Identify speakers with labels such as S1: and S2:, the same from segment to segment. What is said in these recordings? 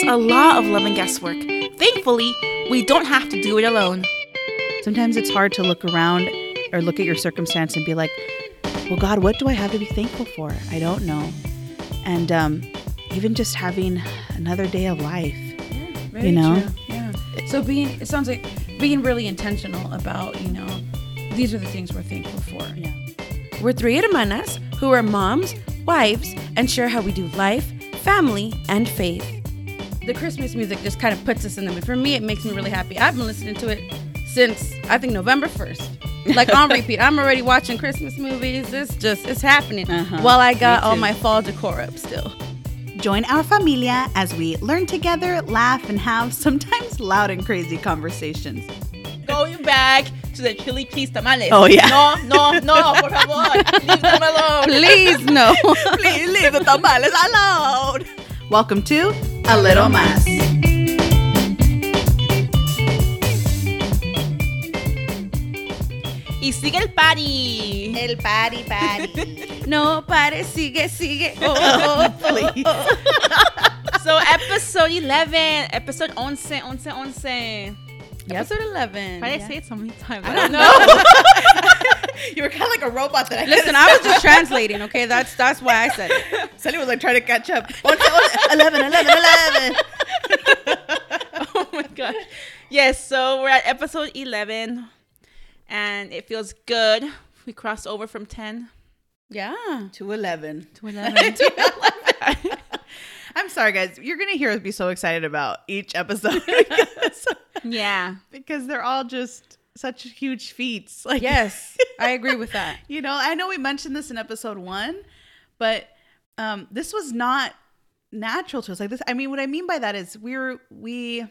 S1: takes a lot of love and guesswork. Thankfully, we don't have to do it alone.
S2: Sometimes it's hard to look around or look at your circumstance and be like, well, God, what do I have to be thankful for? I don't know. And um, even just having another day of life.
S3: Very
S2: You know?
S3: true. Yeah. So being it sounds like being really intentional about, you know, these are the things we're thankful for.
S2: Yeah.
S3: We're three hermanas who are moms, wives, and share how we do life, family, and faith. The Christmas music just kind of puts us in the mood. For me, it makes me really happy. I've been listening to it since I think November 1st. Like on repeat. I'm already watching Christmas movies. It's just it's happening.
S2: Uh-huh.
S3: While I got all my fall decor up still.
S2: Join our familia as we learn together, laugh, and have sometimes loud and crazy conversations.
S1: Going back to the chili cheese tamales.
S2: Oh, yeah.
S1: No, no, no, por favor. Leave them alone.
S3: Please no.
S2: Please leave the tamales alone. Welcome to A Little Mas.
S1: Y sigue el party.
S2: El party party.
S3: No, pare, sigue, sigue. Oh, oh, oh,
S2: Please.
S1: So episode 11, episode 11, 11, 11.
S3: Episode 11.
S1: Why did
S3: Yeah.
S1: I say it so many times?
S3: I don't know.
S2: you were kind of like a robot that I
S3: Listen, I was just translating, okay? That's that's why I said it.
S2: Sally was like trying to catch up. Once, once, 11, 11, 11.
S1: oh my gosh. Yes, so we're at episode 11 and it feels good. We crossed over from 10
S3: Yeah.
S2: To 11.
S1: to 11.
S2: I'm sorry, guys. You're going to hear us be so excited about each episode because,
S1: yeah.
S2: because they're all just such huge feats. Like,
S3: Yes, I agree with that.
S2: you know, I know we mentioned this in episode one, but um, this was not natural to us. Like this, I mean, what I mean by that is we were we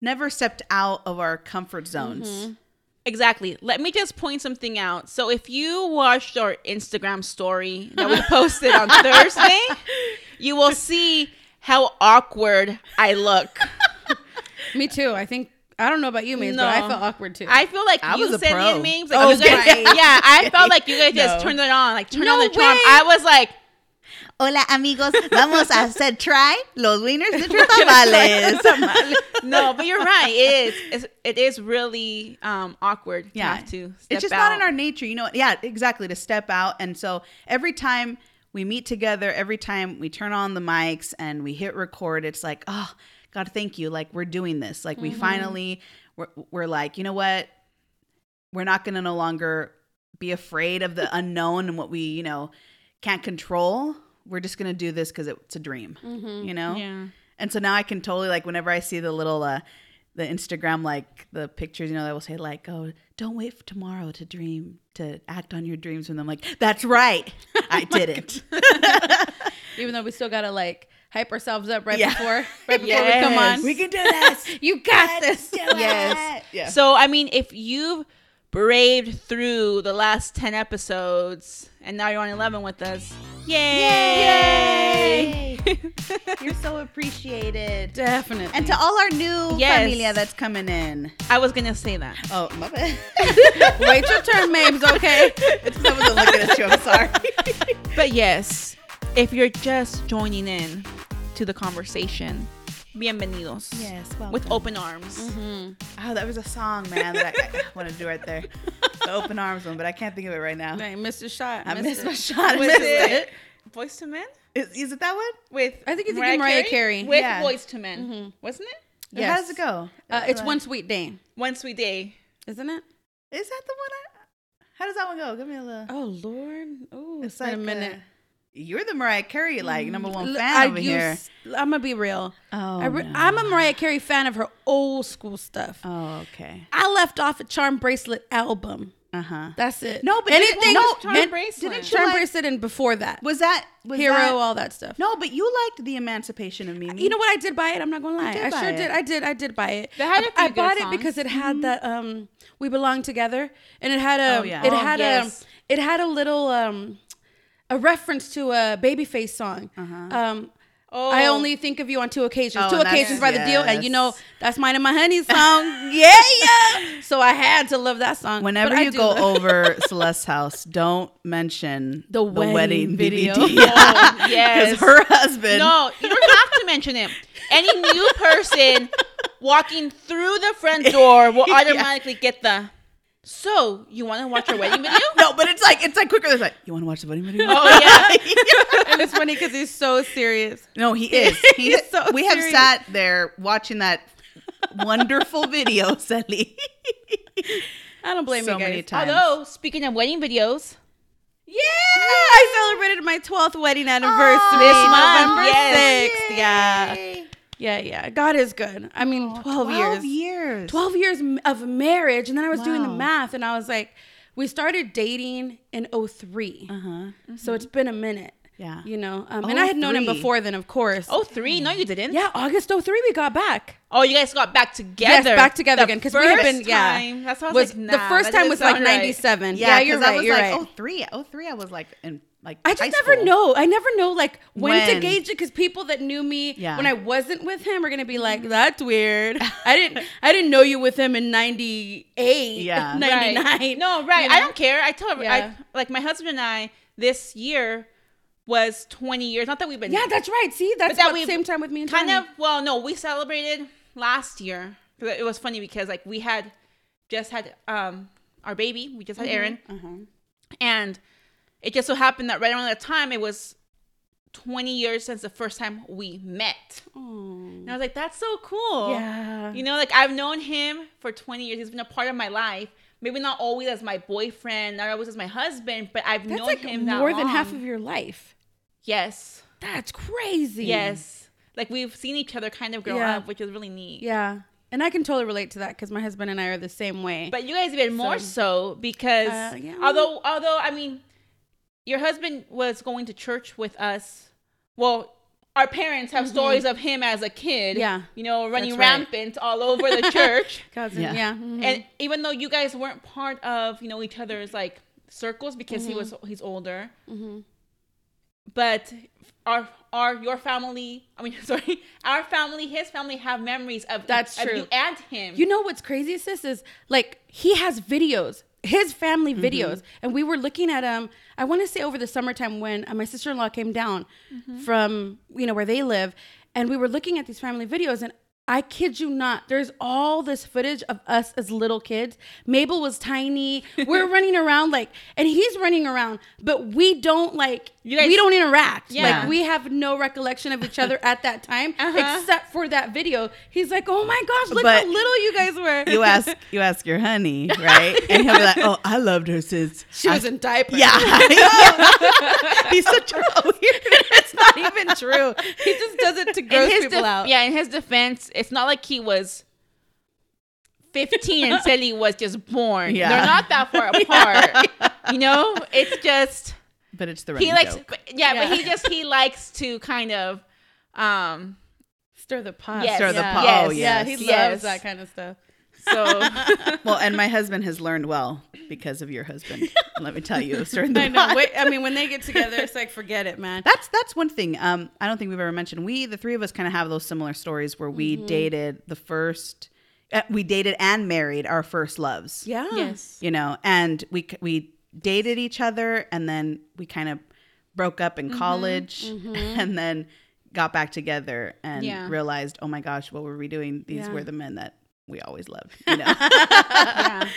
S2: never stepped out of our comfort zones.
S1: Exactly. Let me just point something out. So if you watched our Instagram story that we posted on Thursday, you will see how awkward I look.
S3: Me too. I think I don't know about you, Maze, but I
S1: No.
S3: felt awkward too.
S1: I feel like
S2: I
S1: you
S2: was a pro.
S1: me memes. Like
S2: Oh,
S1: you guys,
S2: right.
S1: yeah, I felt like you guys just turned it on, like turned
S3: No
S1: on the charm. I was like,
S2: Hola, amigos. Vamos a hacer try los winners de tamales.
S1: no, but you're right. It is. It's, it is really um, awkward.
S2: yeah
S1: to, have to step
S2: it's just
S1: out.
S2: not in our nature you know yeah exactly to step out and so every time we meet together every time we turn on the mics and we hit record it's like oh god thank you like we're doing this like we
S1: Mm-hmm.
S2: finally we're, we're like you know what we're not going to no longer be afraid of the unknown and what we you know can't control we're just going to do this because it's a dream you know
S1: Mm-hmm. Yeah.
S2: and so now I can totally like whenever I see the little uh the Instagram like the pictures, you know, that will say like, "Oh, don't wait for tomorrow to dream to act on your dreams." And I'm like, "That's right, I didn't."
S3: Even though we still gotta like hype ourselves up right
S2: Yeah.
S3: before right before
S1: Yes.
S3: we come on.
S2: we can do this.
S3: you got this.
S1: Yes.
S2: Yeah.
S1: So I mean, if you've braved through the last ten episodes and now you're on eleven with us, yay!
S2: You're so appreciated.
S3: Definitely.
S2: And to all our new
S1: Yes.
S2: familia that's coming in.
S1: I was gonna say that.
S2: Oh, my bad.
S3: wait your turn, Mabes, okay?
S2: it's because I wasn't looking at you. I'm sorry.
S1: But yes, if you're just joining in to the conversation, bienvenidos.
S2: yes, well.
S1: With open arms.
S2: Oh, that was a song, man, that I, I want to do right there. The open arms one, but I can't think of it right now.
S3: I missed a shot.
S2: I missed
S3: it.
S2: my shot. I
S1: Was
S2: missed
S1: it
S2: it.
S1: Boyz II Men?
S2: Is, is it that one?
S1: With
S3: I think it's again Mariah Carey.
S1: With
S2: Yeah.
S1: Boyz II Men, wasn't it?
S2: How does it go?
S3: Uh, it's one sweet day,
S1: One Sweet Day.
S3: isn't it?
S2: Is that the one? I, how does that one go? Give me a little.
S3: Oh Lord. Oh,
S2: it's
S3: it's like
S2: like
S3: a minute.
S2: uh, you're the Mariah Carey like number one fan
S3: I
S2: over here.
S3: use- I'm gonna be real.
S2: Oh,
S3: I re-
S2: no.
S3: I'm a Mariah Carey fan of her old school stuff.
S2: Oh, okay.
S3: I left off a Charm Bracelet album.
S2: Uh huh.
S3: That's it.
S2: No, but
S3: anything.
S2: didn't- no,
S1: Charm
S3: and-
S1: Bracelet?
S2: didn't
S3: Charm
S2: like-
S3: Bracelet and before that.
S2: Was that was
S3: Hero,
S2: that-
S3: all that stuff.
S2: no, but you liked the Emancipation of Mimi.
S3: You know what? I did buy it. I'm not gonna lie.
S2: did
S3: I sure
S2: it.
S3: did. I did. I did buy it.
S1: They had a
S3: I, I
S1: few good
S3: bought it because it had that um "We Belong Together" and it had a
S2: Oh, yeah.
S3: it
S1: Oh,
S3: had
S1: yes.
S3: a it had a little um a reference to a Babyface song. Um,
S1: Oh,
S3: I only think of you on two occasions.
S2: Oh,
S3: two occasions by the Deele, and you know that's mine and my honey song. yeah, yeah. So I had to love that song.
S2: Whenever you go over Celeste's house, don't mention
S3: The wedding video.
S2: DVD.
S1: Oh, yes.
S2: Because her husband.
S1: No, you don't have to mention it. any new person walking through the front door will
S2: Yeah.
S1: automatically get the. So you want to watch our wedding video?
S2: No, but it's like it's like quicker. It's like you want to watch the wedding video?
S1: Oh yeah.
S3: and it's funny because he's so serious.
S2: No, he is. He,
S3: He's so
S2: we have sat there watching that wonderful video, Sally.
S3: I don't blame
S2: So
S3: you guys.
S2: many times.
S1: Although speaking of wedding videos,
S3: Yeah, I celebrated my 12th wedding oh, anniversary
S1: This month,
S3: November
S1: yes.
S3: 6th. Yeah. Yeah, yeah. God is good. I mean, 12, years.
S2: years.
S3: 12 years of marriage. And then I was doing the math and I was like, we started dating in 03.
S2: Uh huh.
S3: So it's been a minute.
S2: Yeah.
S3: You know, um, and I had known him before then, of course.
S1: oh three, no, you didn't.
S3: yeah, August 03, we got back.
S1: Oh, you guys got back together.
S3: Yes, back together
S1: The
S3: again because we had been. Yeah,
S1: time- That's how I was,
S3: was
S1: like,
S3: the first time was like
S1: sound right.
S3: '97.
S2: Yeah,
S3: Yeah, you're right. You're
S2: like,
S3: right.
S2: oh three, oh three. I was like in like.
S3: I just never
S2: school.
S3: know. I never know like when, to gauge it because people that knew me
S2: Yeah.
S3: when I wasn't with him are gonna be like, "That's weird." I didn't. I didn't know you with him in '98.
S2: Yeah.
S3: '99.
S1: Right. No, right.
S3: You
S1: I don't care. I tell
S3: Yeah.
S1: I, like my husband and I this year was 20 years. Not that we've been
S3: Yeah, that's right. See, that's
S1: that we-
S3: same time with me and
S1: kind of. Well, no, we celebrated last year. It was funny because like we had just had um our baby. We just had Aaron,
S3: Uh-huh.
S1: and it just so happened that right around that time it was 20 years since the first time we met. And I was like, that's so cool.
S3: Yeah.
S1: You know, like I've known him for 20 years. He's been a part of my life. Maybe not always as my boyfriend, not always as my husband, but I've
S3: That's
S1: known
S3: like
S1: him that
S3: more than half of your life.
S1: Yes.
S3: That's crazy.
S1: Yes. Like we've seen each other kind of grow
S3: Yeah.
S1: up, which is really neat.
S3: Yeah. And I can totally relate to that because my husband and I are the same way.
S1: But you guys even more so because
S3: Uh, yeah.
S1: although although I mean your husband was going to church with us. Well, our parents have stories of him as a kid.
S3: Mm-hmm. Yeah.
S1: You know, running
S3: That's right.
S1: rampant all over the church.
S3: cousin,
S2: Yeah.
S3: yeah. mhm.
S1: and even though you guys weren't part of you know each other's like circles because
S3: Mm-hmm.
S1: he was he's older but our our your family i mean sorry our family his family have memories of
S3: That's
S1: of
S3: true.
S1: you and him
S3: You know what's crazy, sis, is like he has videos, his family
S1: Mm-hmm.
S3: videos, and we were looking at them. I want to say over the summertime when uh, my sister in law came down
S1: Mm-hmm.
S3: from you know where they live, and we were looking at these family videos, and I kid you not, there's all this footage of us as little kids. Mabel was tiny. We're running around like, and he's running around, but we don't like,
S1: guys-
S3: we don't interact.
S1: Yeah.
S3: Like we have no recollection of each other at that time,
S1: Uh-huh.
S3: except for that video. He's like, oh my gosh, look
S2: But-
S3: how little you guys were.
S2: You ask, you ask your honey, right? And he'll be like, "Oh, I loved her since
S3: She
S2: I
S3: was in diapers.
S2: Yeah, he's such a weird.
S3: it's not even true. He just does it to gross people
S1: def-
S3: out.
S1: yeah in his defense it's not like he was 15 and Sally was just born
S2: Yeah.
S1: they're not that far apart you know it's just
S2: But it's the running
S1: he likes
S2: joke.
S1: yeah,
S3: Yeah.
S1: but he just he likes to kind of um
S3: Stir the pot.
S1: Yes.
S2: Stir the pot.
S1: Yes.
S2: Oh,
S3: Yeah, he
S1: Yes.
S3: loves that kind of stuff.
S1: So
S2: well, and my husband has learned well because of your husband. Let me tell you, stirring the
S3: I know. Wait, I mean, when they get together, it's like forget it, man.
S2: That's that's one thing. Um, I don't think we've ever mentioned. We, the three of us, kind of have those similar stories where we
S3: Mm-hmm.
S2: dated the first, uh, we dated and married our first loves.
S3: Yeah.
S1: yes
S2: you know, and we we dated each other, and then we kind of broke up
S3: Mm-hmm.
S2: in college, and then got back together and
S1: Yeah.
S2: realized, oh my gosh, what were we doing? These
S3: Yeah.
S2: were the men that we always love, You know,
S1: yeah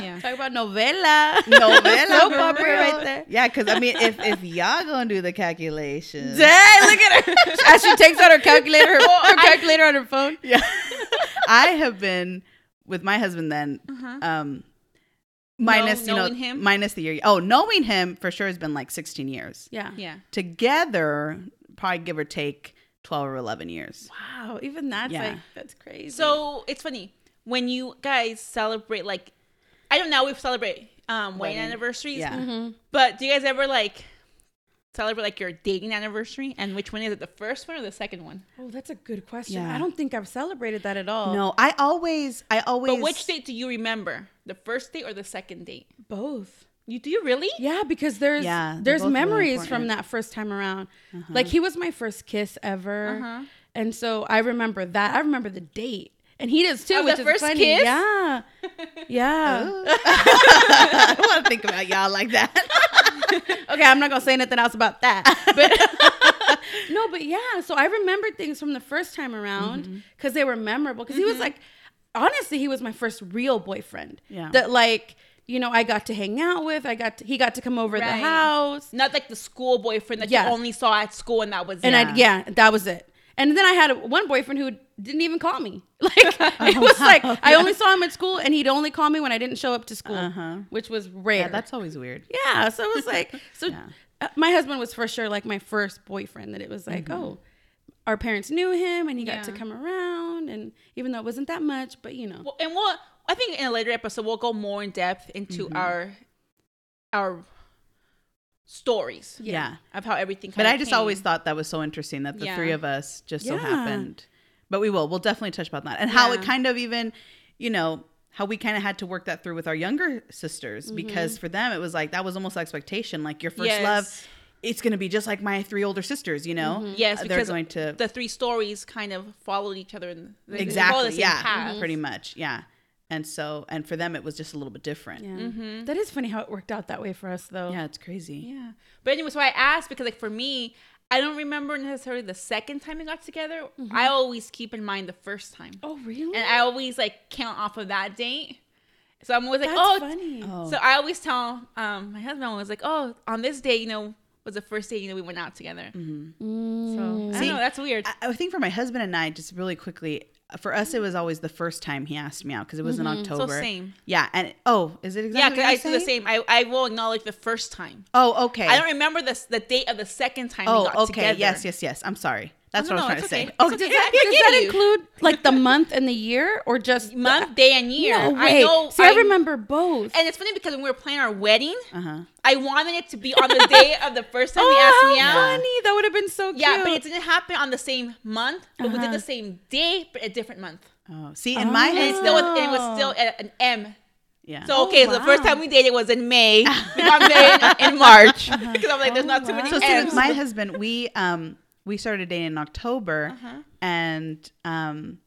S1: yeah
S3: Talk about novela.
S2: novella
S3: Soap opera right there.
S2: Yeah, because I mean, if if y'all gonna do the calculations,
S3: Dang, look at her. As she takes out her calculator, her,
S1: Well,
S3: her
S1: I-
S3: calculator on her phone.
S2: yeah, I have been with my husband then. Um, minus you know
S1: him?
S2: minus the year. Oh, knowing him for sure has been like sixteen years.
S3: Yeah.
S1: yeah
S2: Together, probably give or take twelve or eleven years.
S3: Wow. Even that's
S2: Yeah.
S3: like, that's crazy.
S1: so it's funny when you guys celebrate like i don't know we celebrate um wedding
S2: Wedding.
S1: anniversaries
S2: Yeah.
S3: Mm-hmm.
S1: but do you guys ever like celebrate like your dating anniversary and which one is it the first one or the second one
S3: oh, that's a good question.
S2: Yeah.
S3: I don't think I've celebrated that at all.
S2: No, I always, I always.
S1: but which date do you remember the first date or the second date
S3: Both.
S1: You do you really
S3: Yeah, because there's
S2: Yeah,
S3: there's
S2: both really
S3: memories from that first time around. Uh-huh. Like he was my first kiss ever,
S1: Uh-huh.
S3: and so I remember that. I remember the date, and he does too.
S1: Of
S3: which
S1: the
S3: is
S1: first
S3: funny.
S1: kiss?
S3: Yeah, yeah. Oh.
S2: I don't want to think about y'all like that.
S3: okay, I'm not gonna say anything else about that. But no, but yeah. So I remembered things from the first time around mm-hmm. because they were memorable. Because he was mm-hmm. like, honestly, he was my first real boyfriend.
S2: Yeah.
S3: That like, you know, I got to hang out with. I got to, he got to come over the house,
S1: Not like the school boyfriend that
S3: Yeah.
S1: you only saw at school and that was
S3: and
S1: it.
S3: I yeah, that was it. And then I had a, one boyfriend who didn't even call me. Like it was like I only saw him at school, and he'd only call me when I didn't show up to school,
S2: Uh-huh.
S3: which was rare.
S2: Yeah, that's always weird.
S3: Yeah, so it was like so.
S2: Yeah.
S3: uh, my husband was for sure like my first boyfriend. That it was like, oh, our parents knew him, and he got to come around, and even though it wasn't that much, but you know,
S1: Well, and we'll I think in a later episode we'll go more in depth into
S2: Mm-hmm.
S1: our our stories
S2: Yeah.
S1: of how everything.
S2: But
S1: kinda
S2: I just
S1: came.
S2: always thought that was so interesting that the
S1: Yeah.
S2: three of us just so happened. But we will. We'll definitely touch about that. And how it kind of even, you know, how we kind of had to work that through with our younger sisters
S1: Mm-hmm.
S2: because for them it was like that was almost expectation. Like your first
S1: Yes.
S2: love, it's going to be just like my three older sisters, you know?
S1: Mm-hmm. Yes,
S2: Uh, they're
S1: because
S2: going to
S1: the three stories kind of followed each other in they- they follow
S2: exactly,
S1: the same
S2: yeah,
S1: path.
S2: pretty much, yeah. And so, and for them, it was just a little bit different.
S3: yeah,
S1: Mm-hmm.
S3: That is funny how it worked out that way for us, though.
S2: Yeah, it's crazy.
S1: Yeah. But anyway, so I asked because like for me, I don't remember necessarily the second time we got together.
S2: Mm-hmm.
S1: I always keep in mind the first time.
S3: Oh, really?
S1: And I always like count off of that date. So I'm always like, oh,
S3: That's
S1: oh,
S3: funny.
S2: Oh.
S1: So I always tell um my husband was like, oh, on this day, you know, was the first day you know we went out together.
S3: Mm.
S1: So I
S2: See,
S1: don't know, that's weird.
S2: I, I think for my husband and I, just really quickly, for us, it was always the first time he asked me out because it was in mm-hmm. October.
S1: same.
S2: Yeah, and oh, is it
S1: yeah,
S2: exactly?
S1: because I do the same. I, I will acknowledge the first time.
S2: Oh, okay.
S1: I don't remember the the date of the second time we
S2: Oh, okay.
S1: together.
S2: Yes, yes, yes. I'm sorry. That's what I was trying to say. Oh,
S1: okay. I
S2: that-
S3: Does that include like the month and the year, or just
S1: Month, day, and year.
S3: No
S1: I
S3: way.
S1: know.
S3: See, I, remember both.
S1: And it's funny because when we were planning our wedding,
S2: Uh-huh.
S1: I wanted it to be on the day of the first time
S3: oh,
S1: asked me
S3: how
S1: out.
S3: funny! That would have been so cute.
S1: Yeah, but it didn't happen on the same month. But we
S3: Uh-huh.
S1: did the same day, but a different month.
S2: Oh, see, in my
S1: And
S2: head,
S1: it still and it was still an M.
S2: yeah.
S1: So okay,
S3: Oh,
S1: so the first time we dated was in May. we got married in, March because I'm like, there's not too many
S2: so my husband, we um we started dating in October,
S1: Uh-huh.
S2: and um.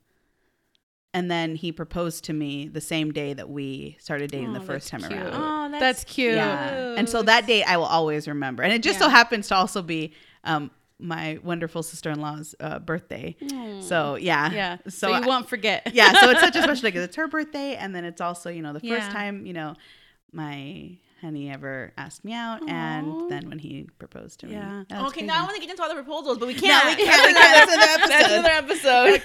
S2: And then he proposed to me the same day that we started dating the
S3: Oh,
S2: first time
S3: that's
S2: around.
S1: Oh, that's,
S3: That's cute.
S2: Yeah. And so that date I will always remember. And it just so happens to also be um, my wonderful sister in law's uh, birthday. So yeah.
S3: yeah. So,
S2: So,
S3: you
S2: I-
S3: won't forget.
S2: yeah. So it's such a special day because it's her birthday. And then it's also, you know, the first
S1: Yeah.
S2: time, you know, my honey ever asked me out.
S3: Aw.
S2: And then when he proposed to me.
S3: Yeah.
S2: That was
S1: okay,
S2: crazy.
S1: now I want to get into all the proposals, but we can't.
S2: we can't. We can't. That's
S1: That's
S2: another
S1: another episode.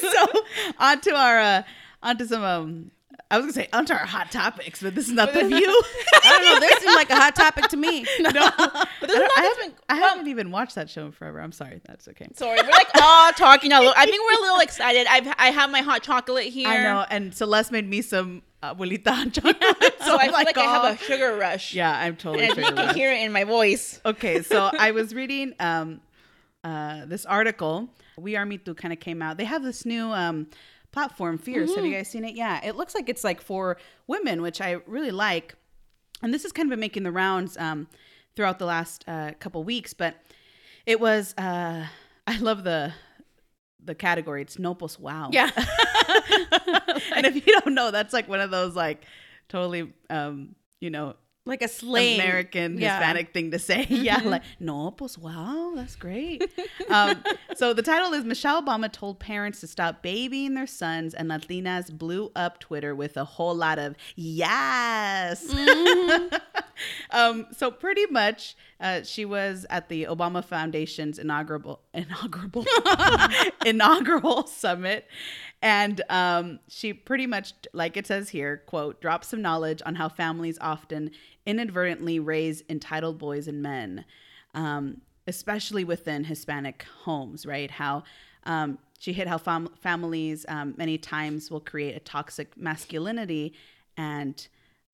S2: so on to our, uh, on to some, um, I was gonna say onto our hot topics, but this is not the view.
S3: I don't know. This seemed like a hot topic to me.
S2: no,
S1: But
S2: I,
S1: there's a
S2: don't-
S1: lot
S2: I haven't,
S1: been-
S2: I
S1: well-
S2: haven't even watched that show in forever. I'm sorry. That's okay.
S1: Sorry, we're like all talking. A little, I think we're a little excited. I've I have my hot chocolate here.
S2: I know. And Celeste made me some abuelita hot chocolate.
S1: So I feel like, I have a sugar rush.
S2: Yeah, I'm totally
S1: and you can hear it in my voice.
S2: okay, so I was reading um, uh, this article. We Are mitú kind of came out. They have this new um, platform, Fierce. Have
S1: Mm-hmm.
S2: you guys seen it? Yeah, it looks like it's like for women, which I really like. And this has kind of been making the rounds um, throughout the last uh, couple weeks. But it was, uh, I love the the category. It's Nopos Wow.
S3: Yeah.
S2: and if you don't know, that's like one of those like totally, um, you know,
S3: like a slang.
S2: American
S3: Yeah.
S2: Hispanic thing to say. Yeah, like no, pues wow, that's great. um, so the title is Michelle Obama told parents to stop babying their sons, and Latinas blew up Twitter with a whole lot of yes. um, so pretty much, uh, she was at the Obama Foundation's inaugural inaugural inaugural summit, and um, she pretty much, like it says here, quote, dropped some knowledge on how families often inadvertently raise entitled boys and men, um, especially within Hispanic homes, right? How um, she hit how fam- families um, many times will create a toxic masculinity and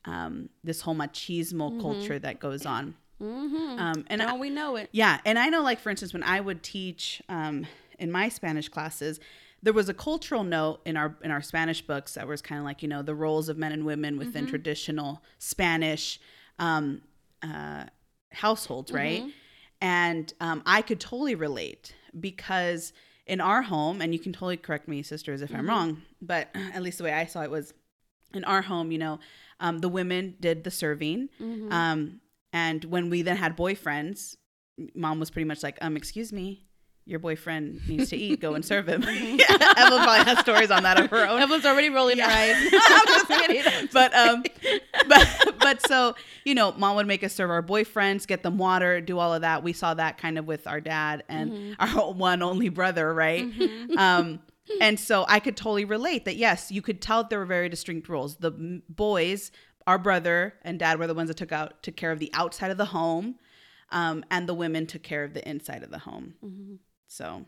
S2: um, this whole machismo culture that goes on.
S3: Mm-hmm.
S2: Um, and
S3: now
S2: I-
S3: we know it.
S2: yeah, and I know, like for instance, when I would teach um, in my Spanish classes, there was a cultural note in our in our Spanish books that was kind of like you know the roles of men and women within traditional Spanish um, uh, households, right? And um, I could totally relate because in our home, and you can totally correct me, sisters, if I'm wrong, but at least the way I saw it was in our home, you know, um, the women did the serving. Um, and when we then had boyfriends, mom was pretty much like, um, excuse me, your boyfriend needs to eat. Go and serve him. Evelyn probably has stories on that of her own.
S3: Evelyn's already rolling her eyes. I'm just kidding.
S2: but um but but so you know mom would make us serve our boyfriends get them water do all of that we saw that kind of with our dad and our one only brother right um and so i could totally relate that yes you could tell that there were very distinct roles the boys our brother and dad were the ones that took out took care of the outside of the home um and the women took care of the inside of the home so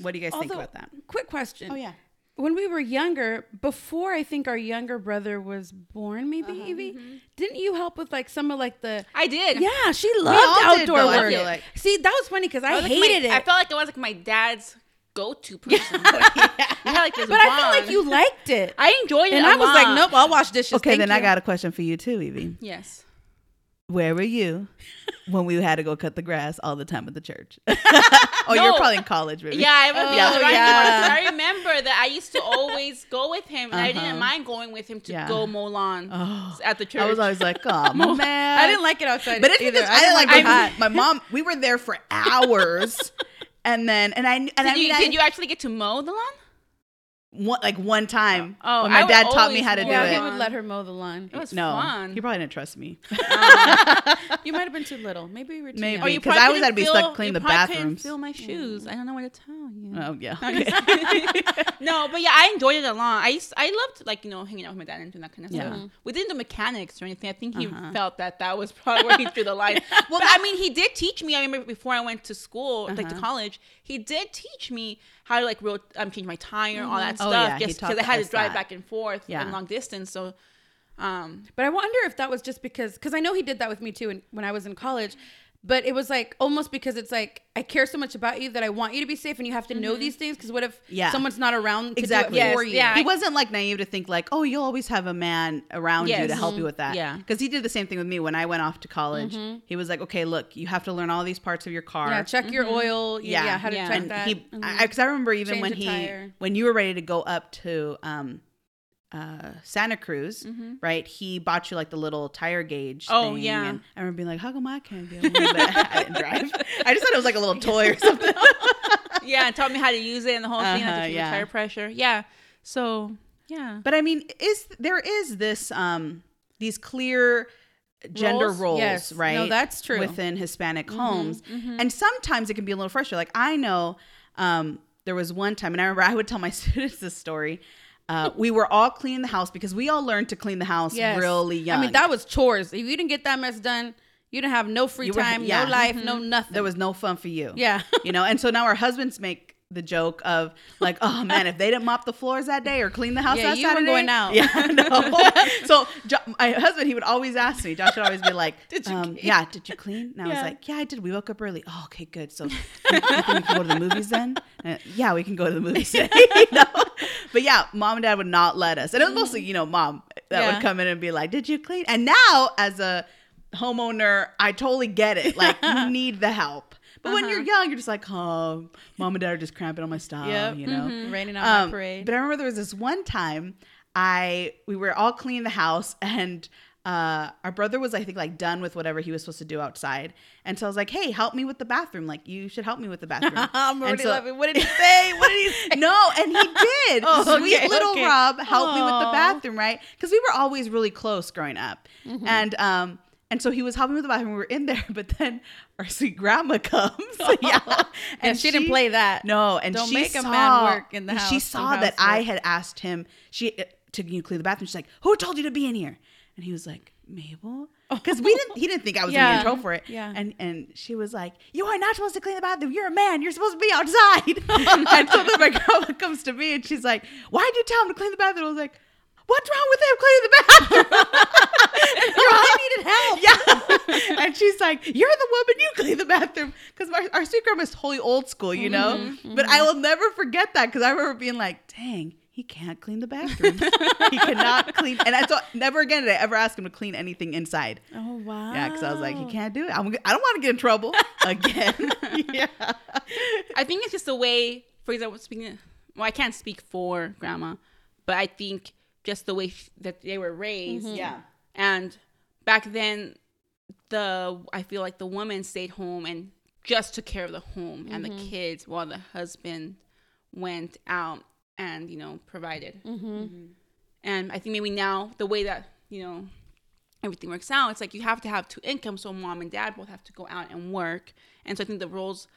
S2: what do you guys think about that
S3: Quick question.
S2: oh yeah
S3: When we were younger, before I think our younger brother was born, maybe
S2: Uh-huh.
S3: Evie, didn't you help with like some of like the?
S1: I did.
S3: Yeah, she loved
S2: all did,
S3: outdoor
S2: though, I
S3: work.
S2: feel like.
S3: See, that was funny because I,
S1: was like
S3: hated
S1: my-
S3: it.
S1: I felt like it was like my dad's go-to person. We had like this
S3: but I feel like you liked it.
S1: I enjoyed it,
S3: and
S1: I
S3: I was like, nope, I'll wash dishes.
S2: okay
S3: thank
S2: then i got a question for you too evie
S1: Yes.
S2: where were you when we had to go cut the grass all the time at the church? oh, you're probably in college, baby.
S1: Yeah, I was.
S3: Oh,
S1: yeah, right.
S3: yeah.
S1: I remember that I used to always go with him, and I didn't
S2: Uh-huh.
S1: mind going with him to
S2: Yeah.
S1: go mow lawn
S2: Oh,
S1: at the church.
S2: I was always like, oh man,
S3: I didn't like it outside.
S2: But it's
S3: either.
S2: because I didn't like
S3: it
S2: being
S3: hot.
S2: hot. My mom, we were there for hours, and then and I and
S1: did,
S2: I
S1: you,
S2: mean,
S1: did
S2: I,
S1: you actually get to mow the lawn?
S2: One, like one time
S1: Oh,
S2: when my
S1: I
S2: dad taught me how to do
S1: mow
S3: yeah,
S1: the
S3: he would let her mow the lawn.
S1: It was
S2: No,
S1: fun.
S2: he probably didn't trust me.
S3: You might have been too little. Maybe you were too
S2: Maybe.
S3: young.
S1: Or Oh,
S2: because I always had to be
S1: feel-
S2: stuck cleaning
S1: you
S2: the bathrooms.
S1: Feel my shoes. I don't know what to tell you.
S2: Oh yeah.
S1: no, but yeah, I enjoyed it a lot. I used, I loved like you know hanging out with my dad and doing that kind of
S2: Yeah.
S1: stuff. We didn't do mechanics or anything. I think he
S2: Uh-huh.
S1: felt that that was probably where he drew the line. well, I mean, he did teach me. I remember before I went to school, like to
S2: Uh-huh.
S1: college, he did teach me how to like real um, change my tire, all that
S2: Oh,
S1: stuff,
S2: yeah, he
S1: just because I had to drive
S2: that.
S1: back and forth
S2: Yeah.
S1: and long distance. So, um,
S3: But I wonder if that was just because, because I know he did that with me too in, when I was in college. But it was like almost because it's like I care so much about you that I want you to be safe, and you have to know these things. Because what if
S2: Yeah.
S3: someone's not around to
S2: Exactly.
S3: do it
S1: Yes,
S3: for you?
S1: yeah.
S2: he wasn't like naive to think like, oh, you'll always have a man around you to
S1: Yes.
S2: help you with that.
S1: Yeah.
S2: Because he did the same thing with me when I went off to college. He was like, okay, look, you have to learn all these parts of your car.
S3: Yeah, check your oil. Yeah, yeah, how to
S1: Yeah.
S3: check
S2: and
S3: that.
S2: he,
S3: Mhm.
S2: because I, remember even
S3: Change
S2: when he,
S3: tire.
S2: when you were ready to go up to um, uh, Santa Cruz,
S1: Mm-hmm.
S2: right? He bought you like the little tire gauge.
S1: Oh,
S2: thing,
S1: yeah.
S2: And I remember being like, how come I can't get one? But I didn't drive. I just thought it was like a little toy or something.
S1: yeah, and taught me how to use it and the whole thing,
S2: Uh-huh,
S1: like to
S2: yeah.
S1: tire pressure. Yeah. So yeah.
S2: But I mean, is there is this um these clear gender
S1: Roles?
S2: roles,
S3: Yes.
S2: right?
S3: No, that's true.
S2: Within Hispanic homes. And sometimes it can be a little frustrating. Like I know um there was one time and I remember I would tell my students this story. Uh, we were all cleaning the house because we all learned to clean the house
S3: Yes.
S2: really young.
S3: I mean, that was chores. If you didn't get that mess done, you didn't have no free
S2: were-
S3: time,
S2: yeah.
S3: no life, no nothing.
S2: there was no fun for you.
S3: yeah.
S2: you know and so now our husbands make the joke of like oh man if they didn't mop the floors that day or clean the house
S3: Yeah,
S2: that
S3: you were
S2: Saturday,
S3: going out.
S2: yeah no so jo- my husband he would always ask me Josh would always be like
S1: Did you
S2: um,
S1: clean?
S2: yeah did you clean? And I was like yeah I did. We woke up early. Oh okay good. So we can go to the movies then? Uh, yeah we can go to the movies. Today you know? But yeah mom and dad would not let us. And it was mostly you know mom that
S3: Yeah.
S2: would come in and be like did you clean? And now as a homeowner I totally get it. Like you need the help but when you're young, you're just like, oh, mom and dad are just cramping on my style,
S3: Yep.
S2: you know.
S3: Mhm. Raining on
S2: Um,
S3: my parade.
S2: But I remember there was this one time I we were all cleaning the house and uh our brother was I think like done with whatever he was supposed to do outside. And so I was like, "Hey, help me with the bathroom. Like you should help me with the bathroom."
S3: I'm
S2: And
S3: already
S2: so-
S3: laughing. What did he say? What did he say?
S2: no, and he did.
S3: Oh,
S2: Sweet
S3: okay,
S2: little
S3: okay.
S2: Rob helped me with the bathroom, right? Because we were always really close growing up,
S3: Mm-hmm.
S2: and um, and so he was helping with the bathroom. We were in there, but then our sweet grandma comes, yeah,
S3: And she, didn't play that.
S2: No, and
S3: Don't
S2: she
S3: make a
S2: saw,
S3: man work in the
S2: She saw that I had asked him. She uh, to you know, clean the bathroom. She's like, "Who told you to be in here?" And he was like, "Mabel." Because we didn't, he didn't think I was
S3: Yeah.
S2: in trouble for it.
S3: Yeah.
S2: And and she was like, "You are not supposed to clean the bathroom. You're a man. You're supposed to be outside." and so then my grandma comes to me and she's like, "Why'd you tell him to clean the bathroom?" I was like, "What's wrong with him cleaning the bathroom?"
S3: You I needed help.
S2: Yeah. and she's like, You're the woman, you clean the bathroom. Because our, our sweet grandma is totally old school, you know?
S3: Mm-hmm,
S2: But I will never forget that because I remember being like, Dang, he can't clean the bathroom. he cannot clean. And I thought, never again did I ever ask him to clean anything inside.
S3: Oh wow.
S2: Yeah, because I was like, He can't do it. I'm, I don't want to get in trouble again. yeah.
S1: I think it's just the way, for example, speaking. Well, I can't speak for grandma, but I think just the way sh- that they were raised. Mm-hmm.
S2: Yeah.
S1: And back then, the I feel like the woman stayed home and just took care of the home and the mm-hmm. kids while the husband went out and you know provided. Mm-hmm. And I think maybe now the way that you know everything works out, it's like you have to have two incomes, so mom and dad both have to go out and work. And so I think the roles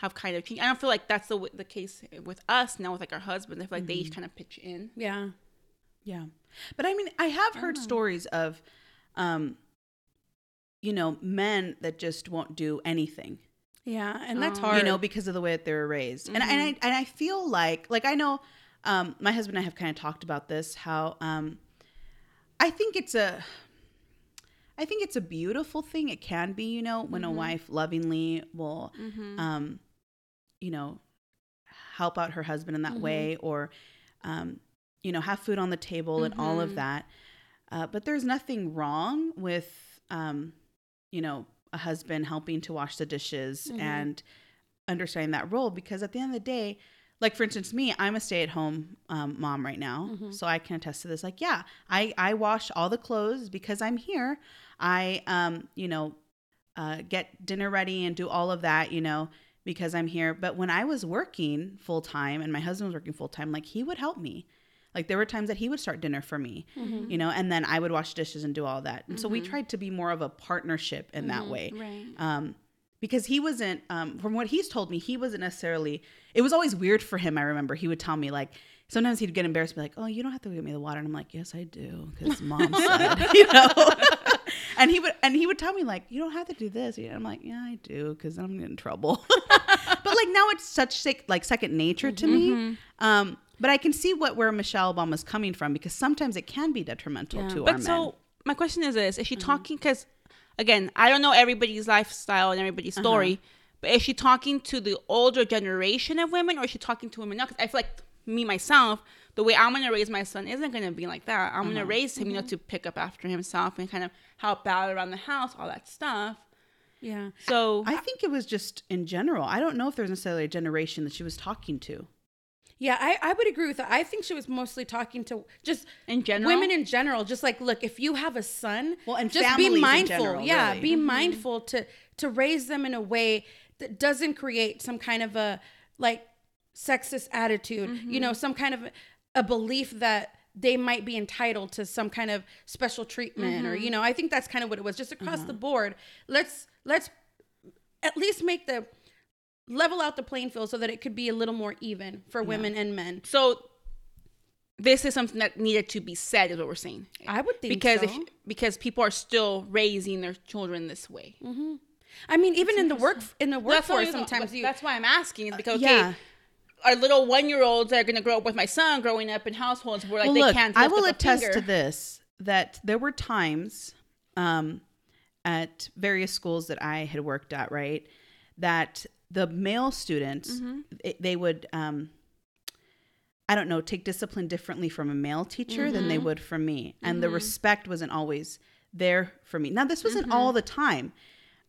S1: have kind of changed. I don't feel like that's the w- the case with us now with like our husbands. I feel like they each kind of pitch in.
S3: Yeah.
S2: Yeah. But I mean, I have heard stories of, um, you know, men that just won't do anything,
S3: Yeah. And that's
S1: Oh.
S3: hard.
S2: you know, because of the way that they were raised. And, and I and I feel like like I know um my husband and I have kind of talked about this how um I think it's a I think it's a beautiful thing. It can be, you know, when a wife lovingly will um you know help out her husband in that way or um you know have food on the table and all of that. Uh, but there's nothing wrong with um you know a husband helping to wash the dishes and understanding that role because at the end of the day like for instance me i'm a stay-at-home um, mom right now. So i can attest to this. Like yeah i i wash all the clothes because i'm here. I um you know uh, get dinner ready and do all of that you know because i'm here. But when i was working full-time and my husband was working full-time like he would help me like there were times that he would start dinner for me you know and then i would wash dishes and do all that. And so we tried to be more of a partnership in that way.
S1: Right.
S2: um, because he wasn't um, from what he's told me he wasn't necessarily it was always weird for him i remember. He would tell me like sometimes he'd get embarrassed be like oh you don't have to get me the water. And i'm like yes i do because mom said you know? And he would and he would tell me like you don't have to do this. And i'm like yeah i do because i'm in trouble. But like now it's such like second nature to me. Um but i can see what where michelle obama's coming from because sometimes it can be detrimental
S3: Yeah.
S2: to our
S1: But
S2: men
S1: so my question is this: Is she mm-hmm. talking? Because again, I don't know everybody's lifestyle and everybody's uh-huh. story, but is she talking to the older generation of women, or is she talking to women now? Because I feel like me myself, the way I'm gonna raise my son isn't gonna be like that. I'm gonna uh-huh. raise him, you know, mm-hmm. to pick up after himself and kind of help out around the house, all that stuff.
S3: yeah.
S1: So
S2: I think it was just in general. I don't know if there's necessarily a generation that she was talking to.
S3: Yeah, I, I would agree with that. I think she was mostly talking to just
S1: In general?
S3: women in general. Just like, look, if you have a son,
S2: Well, and
S3: just be
S2: in
S3: mindful.
S2: general,
S3: yeah,
S2: really.
S3: be mm-hmm. mindful to to raise them in a way that doesn't create some kind of a like sexist attitude. You mm-hmm. know, some kind of a belief that they might be entitled to some kind of special treatment or you mm-hmm. know i think that's kind of what it was just across the uh-huh. board let's let's at least make the level out the playing field so that it could be a little more even for women and men
S1: so this is something that needed to be said, is what we're saying.
S3: I would think
S1: because
S3: so.
S1: if because people are still raising their children this way.
S3: I mean, even in the work in the workforce, sometimes you.
S1: That's why I'm asking is because okay,
S2: Yeah.
S1: our little one year olds are gonna grow up with my son, growing up in households where like
S2: well,
S1: they
S2: look,
S1: can't.
S2: I will attest to this that there were times um, at various schools that I had worked at, right, that the male students
S1: Mm-hmm.
S2: it- they would. Um, I don't know, take discipline differently from a male teacher than they would from me. And the respect wasn't always there for me. Now, this wasn't all the time.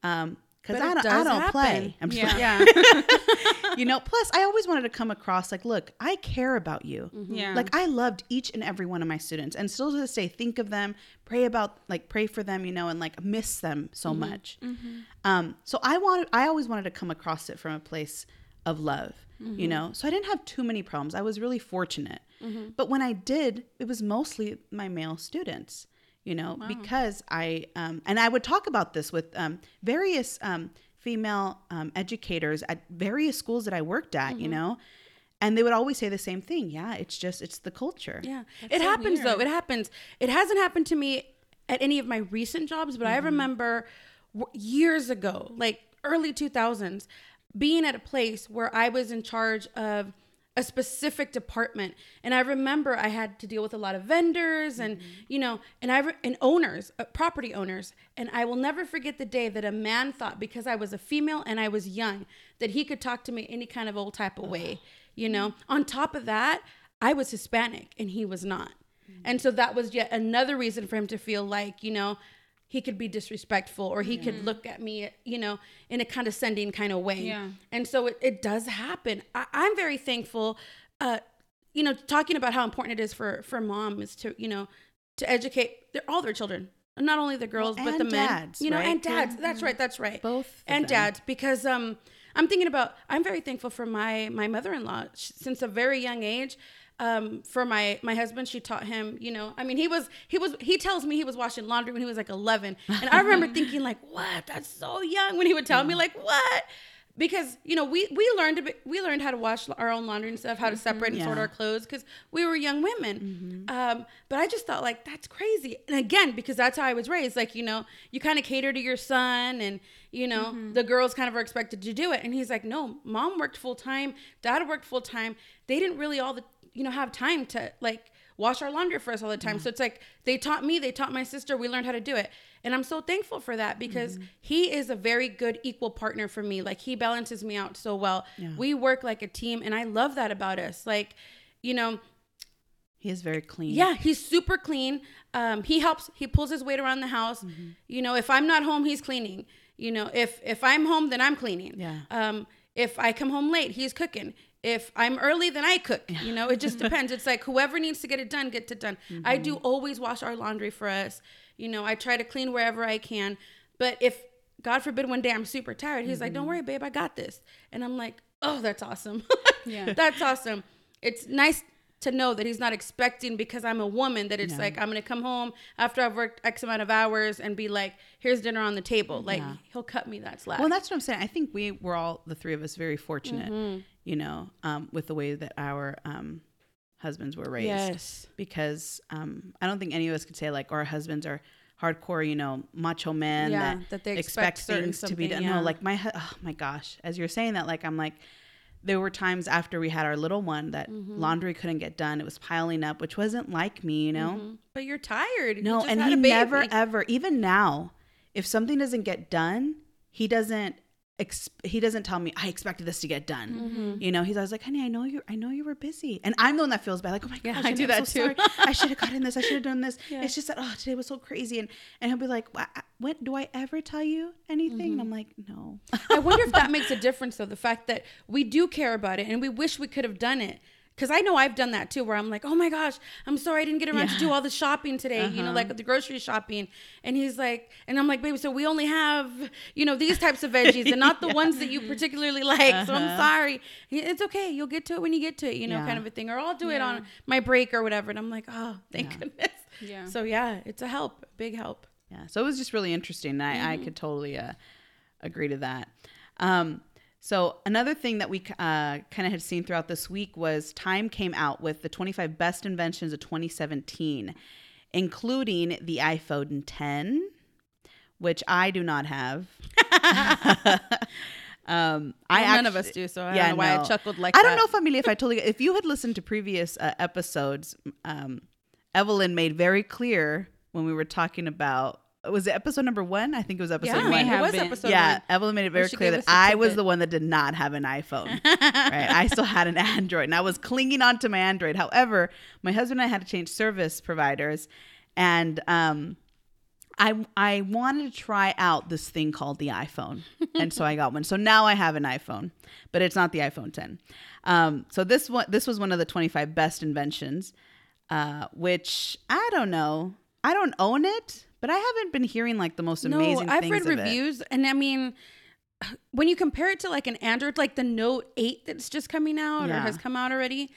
S2: Um, because I don't, I don't
S3: happen.
S2: play. I'm just
S1: Yeah.
S2: you know, plus I always wanted to come across like, look, I care about you.
S1: Yeah.
S2: Like I loved each and every one of my students and still to this day think of them, pray about like pray for them, you know, and like miss them so much. Um, so I wanted I always wanted to come across it from a place of love, you know. So I didn't have too many problems. I was really fortunate. But when I did, it was mostly my male students, you know, because I um and I would talk about this with um various um female um, educators at various schools that I worked at, you know, and they would always say the same thing. Yeah, it's just it's the culture.
S3: yeah, it happens though. It happens. It hasn't happened to me at any of my recent jobs, but I remember w- years ago, like early two thousands, being at a place where I was in charge of a specific department. And i remember i had to deal with a lot of vendors and mm-hmm. you know and i re- and owners uh, property owners. And i will never forget the day that a man thought because i was a female and i was young that he could talk to me any kind of old type of way you know? Mm-hmm. On top of that i was hispanic and he was not. Mm-hmm. And so that was yet another reason for him to feel like you know he could be disrespectful or he could look at me you know in a condescending kind of way
S1: Yeah.
S3: and so it, it does happen I, i'm very thankful uh you know talking about how important it is for for moms to you know to educate their, all their children not only the girls
S2: Well,
S3: but the
S2: and
S3: men.
S2: dads,
S3: you know,
S2: right,
S3: and dads. That's right. That's right.
S2: Both
S3: and
S2: them.
S3: dads because um I'm thinking about I'm very thankful for my my mother-in-law since a very young age. Um, for my my husband, she taught him. You know, I mean, he was he was he tells me he was washing laundry when he was like 11, and I remember thinking like, what? That's so young. When he would tell me like, what? Because you know, we we learned a bit, we learned how to wash our own laundry and stuff, how to separate and sort our clothes because we were young women. Um, but I just thought like that's crazy. And again, because that's how I was raised. Like you know, you kind of cater to your son, and you know the girls kind of are expected to do it. And he's like, no, mom worked full time, dad worked full time. They didn't really all the you know have time to like wash our laundry for us all the time. So it's like they taught me, they taught my sister, we learned how to do it. And I'm so thankful for that because he is a very good equal partner for me. Like he balances me out so well. We work like a team and I love that about us. Like, you know,
S2: He is very clean.
S3: yeah, he's super clean. Um, he helps. He pulls his weight around the house.
S2: Mm-hmm.
S3: You know, if I'm not home, he's cleaning. You know, if if I'm home, then I'm cleaning.
S2: Yeah.
S3: Um, if I come home late, he's cooking. If I'm early, then I cook. You know, it just depends. It's like whoever needs to get it done, get it done. I do
S2: Mm-hmm.
S3: always wash our laundry for us. You know, I try to clean wherever I can. But if God forbid one day I'm super tired, he's like, "Don't
S2: Mm-hmm.
S3: worry, babe, I got this." And I'm like, "Oh, that's awesome.
S1: Yeah.
S3: that's awesome." It's nice to know that he's not expecting because I'm a woman that it's like I'm gonna come home after I've worked X amount of hours and be like, "Here's dinner on the table." Like
S2: Yeah.
S3: he'll cut me that slack.
S2: Well, that's what I'm saying. I think we were all the three of us very fortunate,
S3: Mm-hmm.
S2: You know, um, with the way that our um, husbands were raised.
S3: yes.
S2: Because um, I don't think any of us could say like our husbands are hardcore, you know, macho men
S3: Yeah,
S2: that,
S3: that they
S2: expect,
S3: expect
S2: things to be done.
S3: yeah.
S2: No, like my oh my gosh, as you're saying that, like I'm like. There were times after we had our little one that
S3: Mm-hmm.
S2: laundry couldn't get done. It was piling up, which wasn't like me, you know.
S3: Mhm. But you're tired. You
S2: No,
S3: just
S2: and
S3: had
S2: he
S3: a baby.
S2: never ever even now, if something doesn't get done, he doesn't ex- he doesn't tell me I expected this to get done.
S3: Mm-hmm.
S2: You know, he's always like, "Honey, I know you I know you were busy." And I'm the one that feels bad like, "Oh my
S3: Yeah,
S2: gosh,
S3: I do that
S2: so
S3: too.
S2: I should have gotten this. I should have done this.
S3: Yeah.
S2: It's just that oh, today was so crazy." And and he'll be like, "Wha- "When do I ever tell you anything?"
S3: Mm-hmm.
S2: And I'm like, "No."
S3: I wonder if that makes a difference though, the fact that we do care about it and we wish we could have done it. Cause I know I've done that too, where I'm like, oh my gosh, I'm sorry I didn't get around to do all the shopping today, you know,
S2: Uh-huh.
S3: like the grocery shopping. And he's like, and I'm like, baby, so we only have, you know, these types of veggies and not the ones that you particularly like. So I'm
S2: Uh-huh.
S3: sorry. It's okay. You'll get to it when you get to it, you know,
S2: Yeah.
S3: kind of a thing. Or I'll do it on my break or whatever. And I'm like, oh, thank
S2: Yeah.
S3: goodness.
S1: Yeah.
S3: So yeah, it's a help, big help.
S2: Yeah. So it was just really interesting. and I, I
S3: Mm-hmm.
S2: could totally uh, agree to that. Um, so another thing that we uh, kind of had seen throughout this week was Time came out with the 25 best inventions of 2017, including the iPhone 10, which I do not have. um, I
S3: Well, none of us do, so I
S2: Yeah,
S3: don't know why
S2: no.
S3: I chuckled like
S2: I
S3: that.
S2: don't know if Amelia, if I told you, if you had listened to previous uh, episodes, um, Evelyn made very clear when we were talking about was it episode number one? I think it was episode
S3: Yeah,
S2: one.
S3: it was
S1: been.
S3: episode
S2: yeah,
S3: one.
S2: Evelyn made it very clear that I was the one that did not have an iPhone. right, I still had an Android, and I was clinging on to my Android. However, my husband and I had to change service providers, and um, I I wanted to try out this thing called the iPhone, and so I got one. So now I have an iPhone, but it's not the iPhone 10. Um, so this one this was one of the 25 best inventions, uh, which I don't know. I don't own it, but I haven't been hearing like the most amazing.
S3: no, I've read
S2: of it.
S3: reviews, and I mean, when you compare it to like an Android, like the Note Eight that's just coming out or has come out already,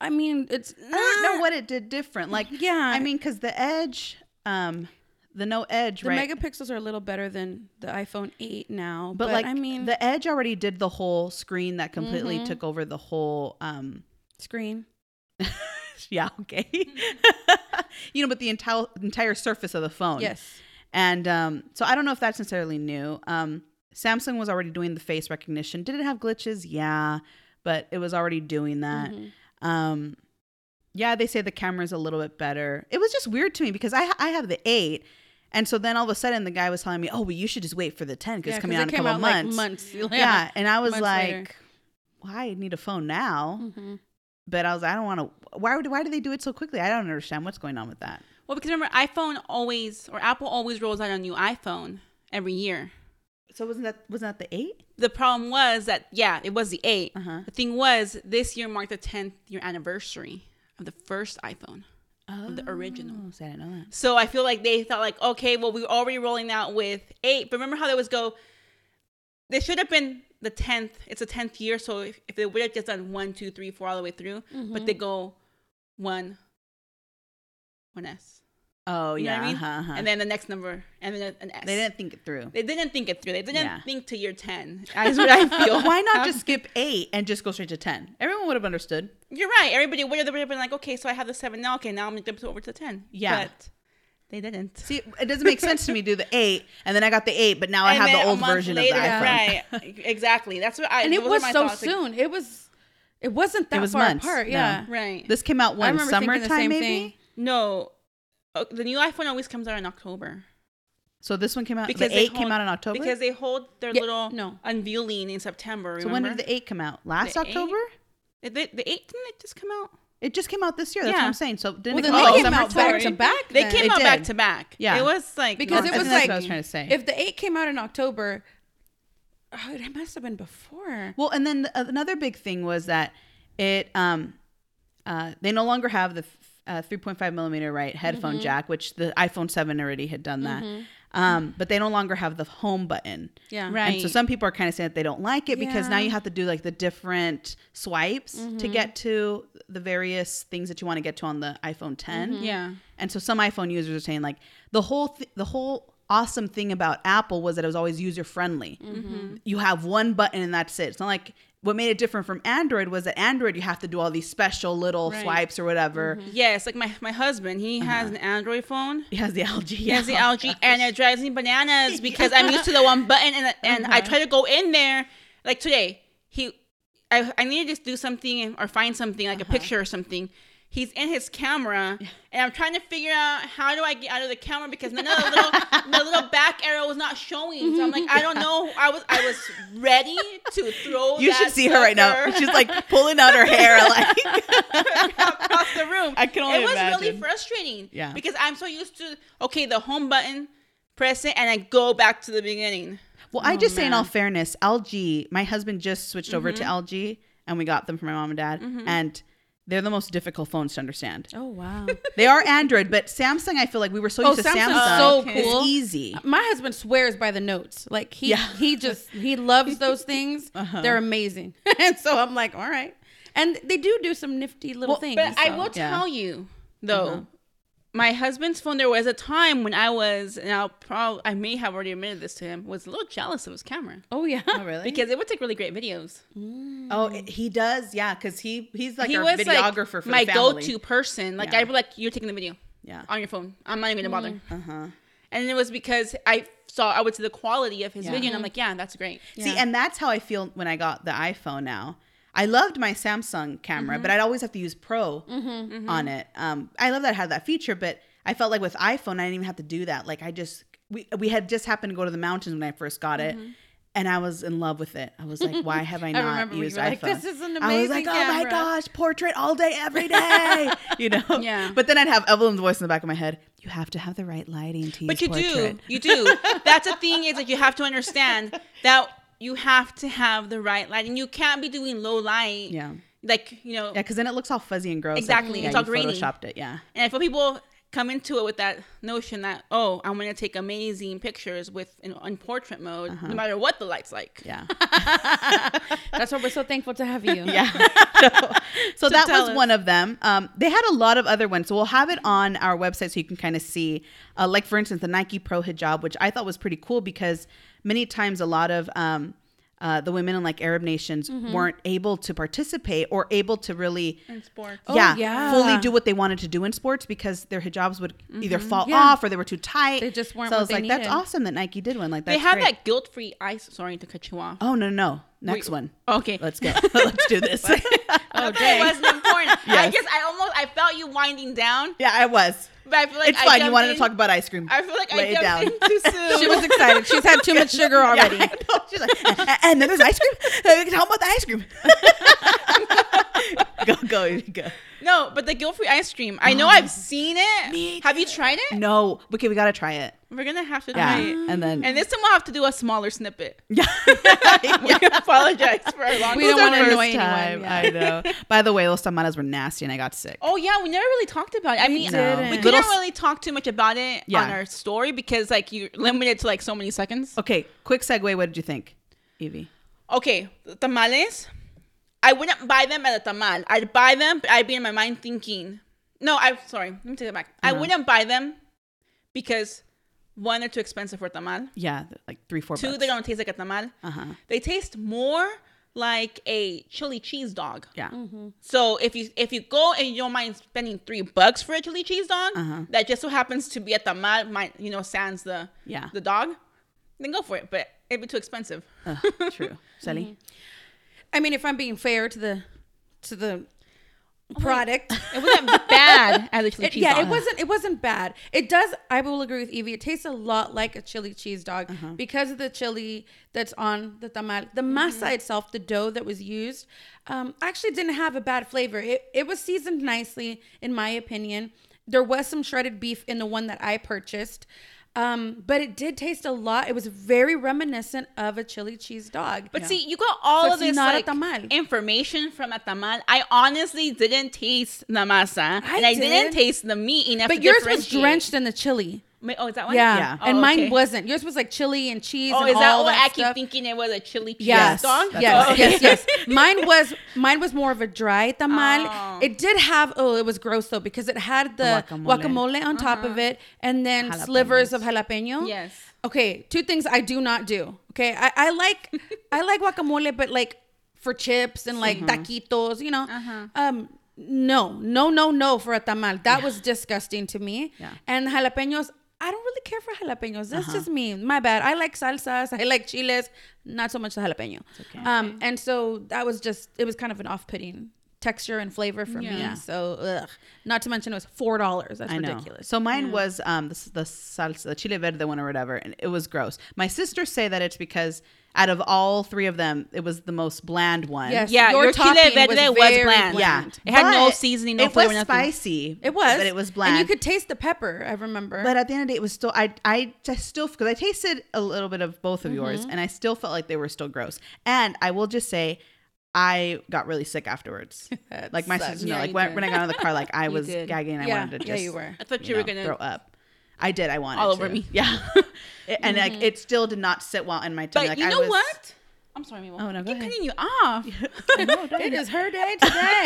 S3: I mean, it's
S2: I don't know what it did different. Like,
S3: Yeah.
S2: I mean, because the Edge, um, the No Edge,
S3: the
S2: right?
S3: megapixels are a little better than the iPhone Eight now.
S2: but, like,
S3: I mean,
S2: the Edge already did the whole screen that completely
S3: Mhm.
S2: took over the whole. um
S3: screen.
S2: Yeah, okay. you know, but the entire entire surface of the phone.
S3: Yes.
S2: And um, so I don't know if that's necessarily new. Um, Samsung was already doing the face recognition. Did it have glitches? Yeah, but it was already doing that.
S3: Mhm.
S2: Um, yeah, they say the camera's a little bit better. It was just weird to me because I I have the eight, and so then all of a sudden the guy was telling me, "Oh, well, you should just wait for the ten because
S3: Yeah,
S2: it's coming out in a couple
S3: out
S2: months."
S3: like months. Yeah.
S2: Yeah. and I was like,
S3: later.
S2: "Well, I need a phone now,"
S3: Mhm.
S2: But I was, I don't want to. Why would why do they do it so quickly? I don't understand what's going on with that.
S1: Well, because remember, iPhone always or Apple always rolls out a new iPhone every year.
S2: So wasn't that wasn't that the eight?
S1: The problem was that yeah, it was the 8
S2: Uh-huh.
S1: The thing was, this year marked the 10th year anniversary of the first iPhone. of the original.
S2: Oh, see, I didn't know that.
S1: So I feel like they thought like, okay, well we're already rolling out with eight, but remember how they was go? They should have been the tenth. It's a tenth year, so if, if they would have just done one, two, three, four all the way through, but they go one, one S.
S2: Oh
S1: You
S2: yeah,
S1: I mean?
S2: uh-huh, uh-huh.
S1: and then the next number, and then an S.
S2: they didn't think it through.
S1: They didn't think it through. They didn't
S2: Yeah.
S1: think to year ten. That's what I feel.
S2: Why not just skip eight and just go straight to ten? Everyone would have understood.
S1: You're right. Everybody would have been like, okay, so I have the seven now. Okay, now I'm gonna go over to the ten.
S2: Yeah.
S1: but they didn't.
S2: See, it doesn't make sense to me. to Do the eight, and then I got the eight, but now I have the old
S1: month
S2: version
S1: later,
S2: of the iPhone.
S1: Right. Exactly. That's what I.
S3: and it was
S1: my
S3: so
S1: thoughts,
S3: soon. It was, it wasn't that it
S2: was
S3: far
S2: months.
S3: apart.
S2: No.
S3: Yeah.
S1: right.
S2: This came out
S3: I
S2: when
S3: remember the
S2: summertime, maybe.
S3: thing.
S1: no, uh, the new iPhone always comes out in October
S2: So this one came out.
S1: Because
S2: the
S1: they
S2: eight came out in October.
S1: because they hold their
S3: Yeah,
S1: little
S3: no.
S1: unveiling in September.
S2: so when did the eight come out? Last
S1: The?
S2: October.
S1: the the, the eight didn't it just come out?
S2: It just came out this year. That's what I'm saying. So didn't
S3: Well, then
S2: come
S3: they
S2: out
S3: came out back to back.
S1: They
S3: then.
S1: came
S2: They
S1: out back to back.
S2: Yeah.
S1: it was like
S3: because it was like
S2: I was trying to say.
S3: if the eight came out in October, oh, it must have been before.
S2: Well, and then the, another big thing was that it um uh they no longer have the uh, 3.5 millimeter right headphone
S3: Mm-hmm.
S2: jack, which the iPhone 7 already had done that. Um, but they no longer have the home button.
S3: Yeah.
S1: Right.
S2: And so some people are kind of saying that they don't like it because now you have to do like the different swipes to mm-hmm. get to the various things that you want to get to on the iPhone 10. Mm-hmm.
S1: yeah.
S2: And so some iPhone users are saying like the whole th- the whole awesome thing about Apple was that it was always user friendly. Mm-hmm. You have one button and that's it. It's not like what made it different from Android was that Android you have to do all these special little
S1: Right.
S2: swipes or whatever.
S1: Yes, like my my husband, he
S2: Uh-huh.
S1: has an Android phone.
S2: He has the LG.
S1: He has the LG, and it drives me bananas because I'm used to the one button, and and
S2: Uh-huh.
S1: I try to go in there. Like today, he, I I need to just do something or find something like
S2: Uh-huh.
S1: a picture or something. He's in his camera, and I'm trying to figure out how do I get out of the camera because none of the little the little back arrow was not showing. So I'm like, I don't know. I was I was ready to throw.
S2: You should see her right now. She's like pulling out her hair like
S1: across the room.
S2: I can only
S1: It was really frustrating.
S2: Yeah.
S1: Because I'm so used to okay, the home button, press it, and I go back to the beginning.
S2: Well, I just say in all fairness, LG, my husband just switched over
S1: Mm-hmm.
S2: to LG and we got them for my mom and dad. And they're the most difficult phones to understand.
S3: Oh wow.
S2: They are Android, but Samsung, I feel like we were so
S3: Oh,
S2: used to
S3: Samsung's
S2: Samsung.
S3: so
S1: okay.
S3: cool.
S2: It's easy.
S3: My husband swears by the notes. Like he
S2: Yeah.
S3: he just he loves those things.
S2: Uh-huh.
S3: They're amazing. and so I'm like, all right. And they do do some nifty little things.
S1: But I will
S2: yeah.
S1: tell you though,
S2: Uh-huh.
S1: My husband's phone. There was a time when I was, and I'll probably I may have already admitted this to him, was a little jealous of his camera
S3: Oh yeah.
S2: Oh, really?
S1: because it would take really great videos.
S2: Mm. oh, he does. Yeah, because he he's like
S1: he
S2: our
S1: was
S2: videographer
S1: like
S2: for
S1: my
S2: the family.
S1: go-to person. Like
S2: Yeah.
S1: I'd be like, "You're taking the video
S2: Yeah.
S1: on your phone. I'm not even gonna bother."
S2: Uh huh.
S1: And it was because I saw I would see the quality of his
S2: Yeah.
S1: video, and I'm mm-hmm. like, "Yeah, that's great."
S2: See, and that's how I feel when I got the iPhone now. I loved my Samsung camera,
S1: Mm-hmm.
S2: but I'd always have to use Pro on it. Um, I love that I had that feature, but I felt like with iPhone, I didn't even have to do that. Like I just we we had just happened to go to the mountains when I first got it. And I was in love with it. I was like, "Why have I not
S3: you
S2: used
S3: were like,
S2: iPhone?"
S3: "This is an amazing
S2: I was like,
S3: amazing
S2: "Oh my gosh, portrait all day, every day," you know.
S1: Yeah.
S2: But then I'd have Evelyn's voice in the back of my head. You have to have the right lighting to use
S1: But you
S2: portrait.
S1: do, you do. That's the thing is that you have to understand that you have to have the right lighting. You can't be doing low light.
S2: Yeah.
S1: Like you know,
S2: Yeah, because then it looks all fuzzy and gross. like,
S1: Exactly.
S2: yeah,
S1: It's all grainy.
S2: photoshopped it. Yeah.
S1: and for people come into it with that notion that oh, I'm gonna take amazing pictures with in, in portrait mode, no matter what the light's like.
S2: Yeah.
S3: That's why we're so thankful to have you.
S2: Yeah. so so that was
S1: us.
S2: one of them. Um, they had a lot of other ones. So we'll have it on our website so you can kind of see, uh, like, for instance, the Nike Pro hijab, which I thought was pretty cool because many times a lot of. Um, uh, the women in like Arab nations
S1: Mm-hmm.
S2: weren't able to participate or able to really,
S1: In sports.
S3: Oh,
S2: yeah,
S3: yeah.
S2: fully do what they wanted to do in sports because their hijabs would either fall
S3: Yeah.
S2: off or they were too tight.
S3: They just weren't
S2: So I was
S3: they
S2: like, that's awesome that Nike did one. Like that's
S1: they have
S2: great.
S1: that guilt-free ice. Sorry to cut you off.
S2: Oh no, no, next
S1: Wait,
S2: one.
S1: Okay.
S2: Let's go. Let's do this.
S3: Oh,
S1: Okay, it wasn't important. I guess I almost I felt you winding down,
S2: yeah, I was.
S1: but I feel like
S2: it's
S1: I
S2: fine. You wanted
S1: in-
S2: to talk about ice cream.
S1: I feel like
S2: Lay it
S1: I
S2: down.
S1: jumped in too soon.
S3: She was excited. She's had too much sugar already.
S2: Yeah. She's like, and then there's ice cream. Talk about the ice cream. Go, go, go.
S1: No, but the guilt-free ice cream. I know ah. I've seen it.
S2: Me
S1: Have you tried it?
S2: No, okay, we gotta try it.
S1: We're gonna have to
S2: Yeah,
S1: try it.
S2: and then
S1: And this time we'll have to do a smaller snippet.
S2: yeah.
S1: we apologize for our long
S3: We don't wanna annoy anyone,
S2: time,
S3: yeah.
S2: I know. By the way, those tamales were nasty, and I got sick.
S1: Oh yeah, we never really talked about it. I mean,
S3: didn't.
S1: we
S2: Little
S1: couldn't
S2: s-
S1: really talk too much about it
S2: Yeah.
S1: on our story because like you're limited to like so many seconds.
S2: Okay, quick segue. What did you think, Evie?
S1: Okay, the tamales. I wouldn't buy them at a tamal. I'd buy them, but I'd be in my mind thinking, no, I'm sorry. Let me take it back. I
S2: Uh-huh.
S1: wouldn't buy them because one, they're too expensive for a tamal.
S2: Yeah, like three, four.
S1: Two, they don't taste like a tamal.
S2: Uh huh.
S1: They taste more like a chili cheese dog.
S2: Yeah.
S1: So if you if you go and you don't mind spending three bucks for a chili cheese dog,
S2: Uh-huh.
S1: that just so happens to be at the mall, my you know, sans the
S2: Yeah.
S1: the dog, then go for it. But it'd be too expensive.
S2: Ugh, true. Sally.
S3: I mean, if I'm being fair to the to the product.
S1: It wasn't bad as a chili
S3: It-
S1: cheese
S3: yeah,
S1: dog.
S3: it wasn't. It wasn't bad. It does. I will agree with Evie. It tastes a lot like a chili cheese dog
S1: Uh-huh.
S3: because of the chili that's on the tamal. The
S1: Mm-hmm.
S3: masa itself, the dough that was used, um, actually didn't have a bad flavor. It it was seasoned nicely, in my opinion. There was some shredded beef in the one that I purchased. Um, but it did taste a lot. It was very reminiscent of a chili cheese dog.
S1: But see, you got all
S3: So
S1: of this like, information from a tamal. I honestly didn't taste the masa,
S3: I
S1: and I
S3: did.
S1: didn't taste the meat enough.
S3: but yours was drenched in the chili.
S1: Ma- Oh, is that one?
S3: Yeah,
S2: Yeah.
S3: and
S1: Oh,
S3: mine
S1: okay.
S3: wasn't. Yours was like chili and cheese.
S1: Oh,
S3: and
S1: is that
S3: all
S1: why
S3: that
S1: I keep thinking it was a chili cheese
S3: Yes,
S1: dog?
S2: That's
S3: yes,
S1: Oh,
S3: yes,
S1: okay.
S3: yes. Mine was mine was more of a dry tamal.
S1: Oh.
S3: It did have oh, it was gross though because it had the,
S2: The
S3: guacamole.
S2: guacamole.
S3: on top of it and then slivers of jalapeno.
S1: Uh-huh. Yes.
S3: Okay, two things I do not do. Okay, I, I like I like guacamole, but like for chips and like taquitos, you know.
S1: Uh-huh.
S3: Um, no, no, no, no for a tamal. That was disgusting to me.
S2: Yeah.
S3: And jalapenos, I don't really care for jalapenos. That's just me. My bad. I like salsas. I like chiles. Not so much the jalapeno.
S2: okay.
S3: Um, and so that was just it was kind of an off-putting texture and flavor for
S1: Yeah.
S3: me. So, ugh. not to mention it was four dollars. That's
S2: I know.
S3: ridiculous.
S2: So mine was um the, the salsa, the chile verde one or whatever, and it was gross. My sisters say that it's because out of all three of them, it was the most bland one.
S3: Yes.
S1: Yeah,
S3: Your
S1: your, chile
S3: topping was
S1: was,
S3: very
S1: bland.
S2: Yeah.
S3: bland.
S1: It had no seasoning, no
S2: it
S1: flavor,
S2: was
S1: nothing.
S3: It was,
S2: but it was bland.
S3: and you could taste the pepper. I remember.
S2: But at the end of the day, it was still I I just still because I tasted a little bit of both of yours,
S3: Mm-hmm.
S2: and I still felt like they were still gross. And I will just say, I got really sick afterwards. Like my
S3: sucks.
S2: sisters know,
S1: Yeah,
S2: like when, when I got out of the car, like I was gagging. I
S3: Yeah,
S2: wanted to just
S3: yeah,
S2: just
S3: you were.
S1: I thought you were
S2: know,
S1: gonna-
S2: throw up. I did. I wanted
S1: All
S2: to.
S1: over me.
S2: Yeah, and like it still did not sit well in my tummy.
S1: But
S2: like,
S1: you
S2: I
S1: know
S2: was-
S1: what? I'm sorry, Mimo.
S2: Oh, no, go
S1: keep
S2: ahead.
S1: cutting you off.
S3: it is her day today.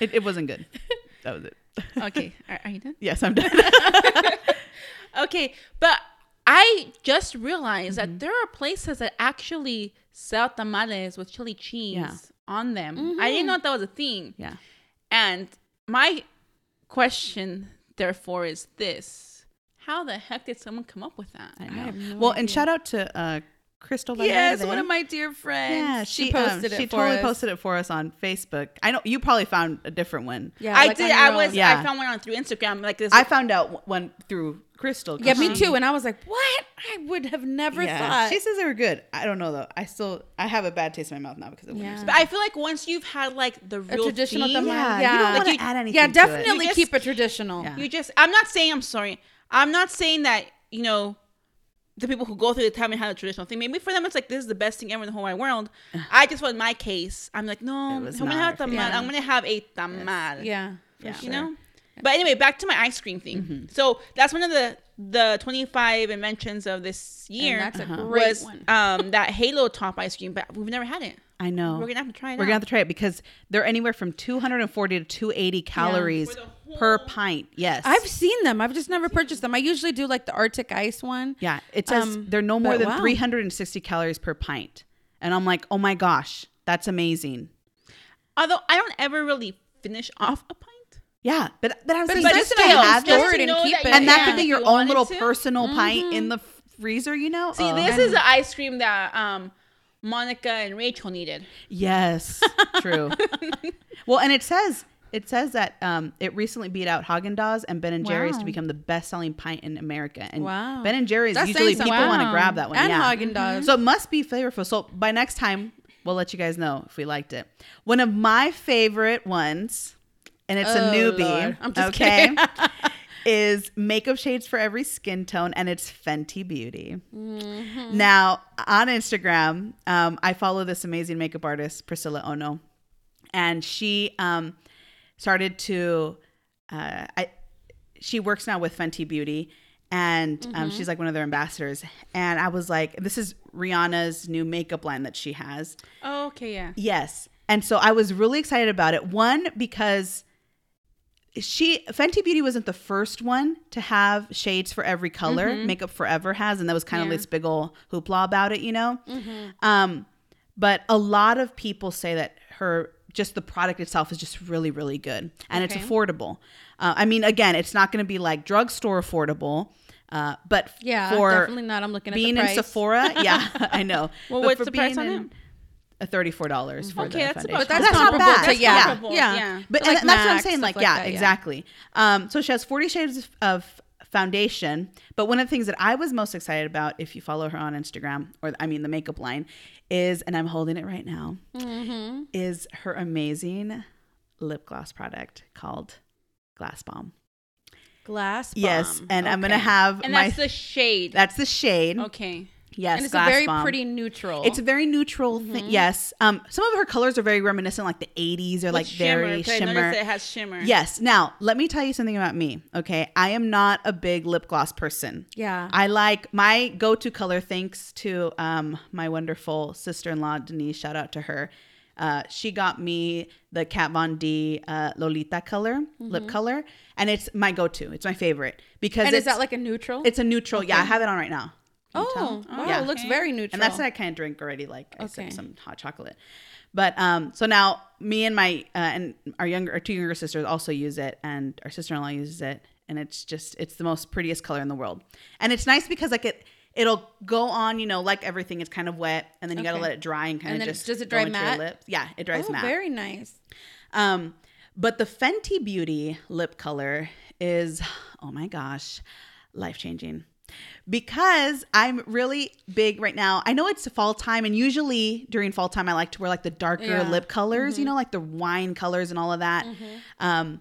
S2: It, it wasn't good. That was it.
S1: okay, are, are you done?
S2: Yes, I'm done.
S1: Okay, but I just realized
S2: Mm-hmm.
S1: that there are places that actually sell tamales with chili cheese
S2: Yeah.
S1: on them. I didn't know that was a thing.
S2: yeah.
S1: And my question, therefore, is this: How the heck did someone come up with that?
S2: I
S3: I
S2: know.
S3: have no
S2: well, and shout out to uh, Crystal.
S3: yes,
S2: Valverde.
S3: one of my dear friends.
S2: Yeah,
S3: she,
S2: she, um,
S3: posted it
S2: She
S3: for
S2: totally
S3: us.
S2: posted it for us on Facebook. I know you probably found a different one.
S3: Yeah,
S1: I
S3: like
S1: did. I was.
S3: own.
S2: Yeah.
S1: I found one on through Instagram. Like this.
S2: I found out one through Crystal.
S3: Yeah, me
S2: she-
S3: too. And I was like, what? I would have never
S2: Yeah,
S3: thought.
S2: she says they were good. I don't know though. I still I have a bad taste in my mouth now because of
S3: Yeah.
S2: yeah.
S1: but I feel like once you've had like the
S3: a traditional
S1: theme.
S2: Yeah,
S3: Yeah,
S2: you don't
S3: Like
S2: want to add anything.
S3: yeah,
S2: to it.
S3: definitely
S1: You just-
S3: keep it traditional.
S2: Yeah.
S1: you just. I'm not saying. I'm sorry. I'm not saying that you know. The people who go through the haven't had a traditional thing. Maybe for them it's like this is the best thing ever in the whole wide world. I just, in my case, I'm like, no, I'm gonna have
S2: our
S1: tamal.
S3: favorite.
S1: I'm gonna have a tamal.
S3: Yeah,
S2: Yeah.
S3: sure.
S1: you know but anyway back to my ice cream thing so that's one of the the 25 inventions of this year
S3: And that's a
S2: Uh-huh.
S3: great
S1: was
S3: one.
S1: um that halo top ice cream but we've never had it
S2: I know.
S1: we're gonna have to try it
S2: We're
S1: out.
S2: gonna have to try it because they're anywhere from 240 to 280 calories
S1: For the
S2: per pint. Yes,
S3: I've seen them. I've just never purchased them. I usually do like the Arctic Ice one.
S2: Yeah, it says
S3: Um,
S2: they're no more than
S3: wow.
S2: 360 calories per pint, and I'm like, oh my gosh, that's amazing.
S1: although i don't ever really finish off a pint
S2: Yeah, but but I was
S3: But
S2: saying,
S3: it's
S2: just
S3: nice
S2: to
S3: to
S2: have
S3: store
S2: it,
S3: it and keep
S1: that
S3: it.
S2: and that
S1: can
S2: could be your
S1: you
S2: own little
S1: to.
S2: personal pint in the freezer. You know?
S1: see
S2: Oh.
S1: this is the ice cream that um monica and rachel needed
S2: Yes, true. well, and it says it says that um, it recently beat out Haagen Dazs and Ben and Jerry's to become the best-selling pint in America. And
S3: Wow.
S2: Ben and Jerry's
S3: That's
S2: usually people
S3: something.
S2: want to grab that one.
S3: and
S2: yeah.
S3: Haagen Dazs.
S2: So it must be flavorful. So by next time, we'll let you guys know if we liked it. One of my favorite ones, and it's a
S3: Oh,
S2: newbie.
S3: Lord. I'm just
S2: okay.
S3: kidding.
S2: is makeup shades for every skin tone, and it's Fenty Beauty.
S3: Mm-hmm.
S2: Now, on Instagram, um, I follow this amazing makeup artist, Priscilla Ono, and she um, started to. Uh, I, she works now with Fenty Beauty, and um, she's like one of their ambassadors. And I was like, this is Rihanna's new makeup line that she has.
S1: Oh, okay, yeah.
S2: Yes. And so I was really excited about it. One, because she Fenty Beauty wasn't the first one to have shades for every color. Makeup Forever has, and that was kind of this big ol' hoopla about it, you know. Um, but a lot of people say that her just the product itself is just really really good, and
S1: Okay.
S2: it's affordable. Uh, I mean, again, it's not going to be like drugstore affordable, uh, but
S3: Yeah,
S2: for
S3: definitely not. I'm looking at
S2: being in. Sephora, yeah, I know.
S1: Well,
S2: But
S1: what's the price on
S2: in- uh, Thirty-four dollars for
S1: Okay,
S2: the
S1: that's
S2: foundation.
S1: about-
S3: But that's,
S2: That's not
S3: comparable
S2: bad.
S3: to yeah, yeah.
S1: yeah.
S2: But
S3: like,
S2: and that's what I'm saying. Like,
S3: like
S2: yeah,
S3: that, yeah.
S2: exactly. Um, so she has 40 shades of foundation. But one of the things that I was most excited about, if you follow her on Instagram, or I mean the makeup line, is, and I'm holding it right now,
S3: Mm-hmm.
S2: is her amazing lip gloss product called Glass Bomb.
S3: Glass. Bomb.
S2: Yes, and I'm gonna
S3: Okay.
S2: have
S1: And
S2: my.
S1: that's the shade.
S2: that's the shade.
S1: okay.
S2: Yes,
S3: and it's a very
S2: Bomb.
S3: pretty neutral.
S2: It's a very neutral
S3: Mm-hmm.
S2: thing. Yes. Um, some of her colors are very reminiscent, like the 80s, or like
S1: With
S2: very shimmer.
S1: noticed it has shimmer.
S2: Yes. Now, let me tell you something about me. Okay. I am not a big lip gloss person.
S3: yeah.
S2: I like my go to color, thanks to um, my wonderful sister in law, Denise. Shout out to her. Uh, she got me the Kat Von D uh, Lolita color, lip color, and it's my go to. It's my favorite because
S3: Mm-hmm. and is that like a neutral?
S2: it's a neutral. Yeah, I have it on right now. You
S3: oh, wow,
S2: Yeah.
S3: it looks very neutral.
S2: And that's what I kind of drink already. Like I
S3: Okay.
S2: some hot chocolate. But um, so now me and my uh, and our younger, our two younger sisters also use it, and our sister in law uses it, and it's just it's the most prettiest color in the world, and it's nice because like it it'll go on, you know, like everything, it's kind of wet, and then you gotta let it dry and kind
S3: And
S2: of just
S3: does it dry matte?
S2: lips. Yeah, it dries
S3: oh,
S2: matte.
S3: very nice.
S2: Um, but the Fenty Beauty lip color is, oh my gosh, life changing. Because I'm really big right now. I know it's fall time, and usually during fall time, I like to wear like the darker
S3: Yeah. Mm-hmm.
S2: lip colors, you know, like the wine colors and all of that. Um,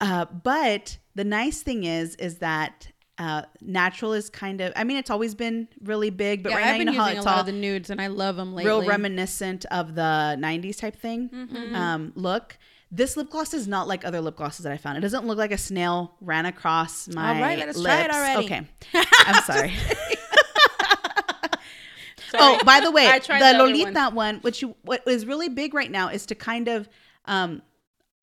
S2: uh, but the nice thing is, is that uh, natural is kind of. I mean, it's always been really big, but
S3: yeah,
S2: right
S3: I've
S2: now you
S3: been
S2: know how it's
S3: lot
S2: all
S3: of the nudes, and I love them lately. Mm-hmm.
S2: real reminiscent of the 90s type thing um, look. This lip gloss is not like other lip glosses that I found. It doesn't look like a snail ran across my
S3: All right, let us
S2: lips.
S3: try it already.
S2: Okay. I'm sorry.
S1: Sorry.
S2: oh, by the way,
S1: I
S2: the, Lolita one. which you what is really big right now is to kind of um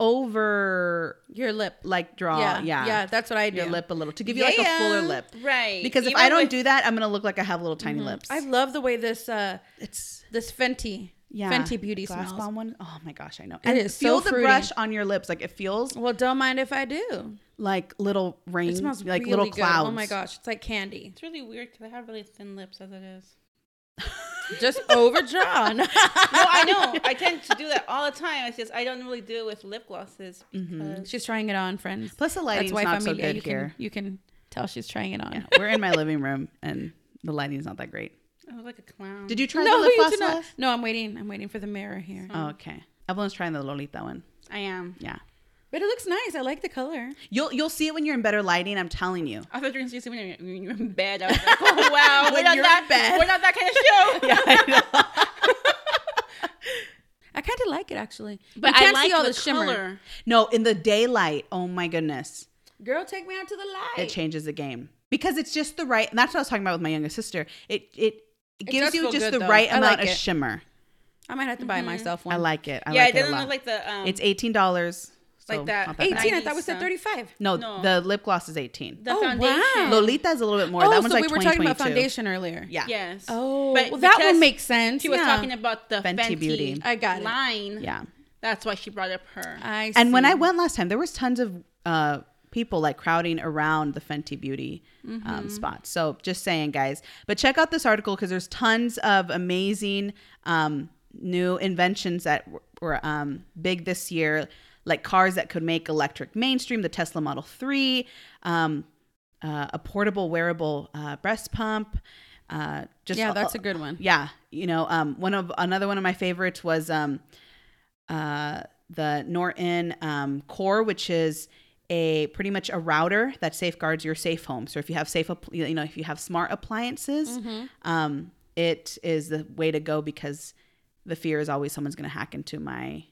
S2: over
S3: Your lip.
S2: like draw
S3: yeah,
S2: yeah,
S3: yeah, that's what I do.
S2: your lip a little to give you like a
S3: Yeah.
S2: fuller lip.
S1: Right.
S2: Because if
S1: Even
S2: I don't
S1: with-
S2: do that, I'm gonna look like I have little tiny lips.
S3: I love the way this uh
S2: it's
S3: this Fenty
S2: yeah,
S3: Fenty Beauty
S2: glass
S3: smells.
S2: bomb one. Oh my gosh, I know.
S3: It is so
S2: feel the
S3: fruity.
S2: brush on your lips, like it feels
S3: Well, don't mind if I do.
S2: like little rain,
S3: It smells
S2: like
S3: really
S2: little
S3: good.
S2: clouds.
S3: Oh my gosh, it's like candy.
S1: It's really weird because I have really thin lips as it is.
S3: Just overdrawn.
S1: No, I know. I tend to do that all the time. It's just I don't really do it with lip glosses
S2: Mm-hmm.
S1: because
S3: she's trying it on, friends.
S2: Plus the lighting's not so good
S3: you
S2: here.
S3: Can, you can tell she's trying it on.
S2: Yeah, we're in my living room and the lighting's not that great.
S1: I was like a clown.
S2: Did you try
S3: No,
S2: the lip gloss?
S3: No, I'm waiting. I'm waiting for the mirror here.
S2: Oh, okay. Evelyn's trying the Lolita one.
S1: I am.
S2: Yeah.
S3: But it looks nice. I like the color.
S2: You'll you'll see it when you're in better lighting. I'm telling you.
S1: I thought you were going to see when you're, when you're in bed. I was like, oh wow, we're not
S2: you're
S1: that
S2: bed.
S1: We're not that kind of show.
S2: Yeah, I know.
S3: I kind of like it actually.
S1: But
S3: you can't
S1: I like
S3: see all
S1: the,
S3: the, shimmer.
S1: color.
S2: No, in the daylight. Oh my goodness.
S3: Girl, take me out to the light.
S2: it changes the game because it's just the right. And that's what I was talking about with my youngest sister. It it, it gives you just
S3: good,
S2: the
S3: though.
S2: right
S3: I
S2: amount
S3: like
S2: of
S3: it.
S2: shimmer.
S3: I might have to buy myself one.
S2: I like it. I
S1: yeah,
S2: like
S1: it doesn't
S2: a lot.
S1: look like the. Um,
S2: it's eighteen dollars.
S1: Like that.
S2: bad.
S3: 18. I thought we said 35.
S2: No,
S1: No.
S2: the lip gloss is eighteen.
S1: the
S3: Oh,
S1: foundation.
S3: wow.
S2: Lolita is a little bit more.
S3: oh,
S2: that one's
S3: so
S2: like
S3: we were talking about foundation earlier.
S2: Yeah.
S1: Yes.
S3: Oh,
S1: But
S3: well, that
S1: because
S3: one makes sense.
S1: She was
S3: yeah.
S1: talking about the
S2: Fenty
S1: Fenty,
S2: Beauty.
S3: I got it.
S1: line.
S2: Yeah.
S1: That's why she brought up her.
S3: I see.
S2: And when. I went last time, there was tons of uh, people like crowding around the Fenty Beauty
S3: Mm-hmm.
S2: um, spot. So just saying, guys. But check out this article because there's tons of amazing um, new inventions that w- were um, big this year, like cars that could make electric mainstream, the Tesla Model 3, um, uh, a portable wearable uh, breast pump. Uh, just
S3: yeah, that's a good one.
S2: yeah you know um one of another one of my favorites was um uh the norton um core which is a pretty much a router that safeguards your safe home. So if you have safe, you know, if you have smart appliances, um, it is the way to go because the fear is always someone's going to hack into my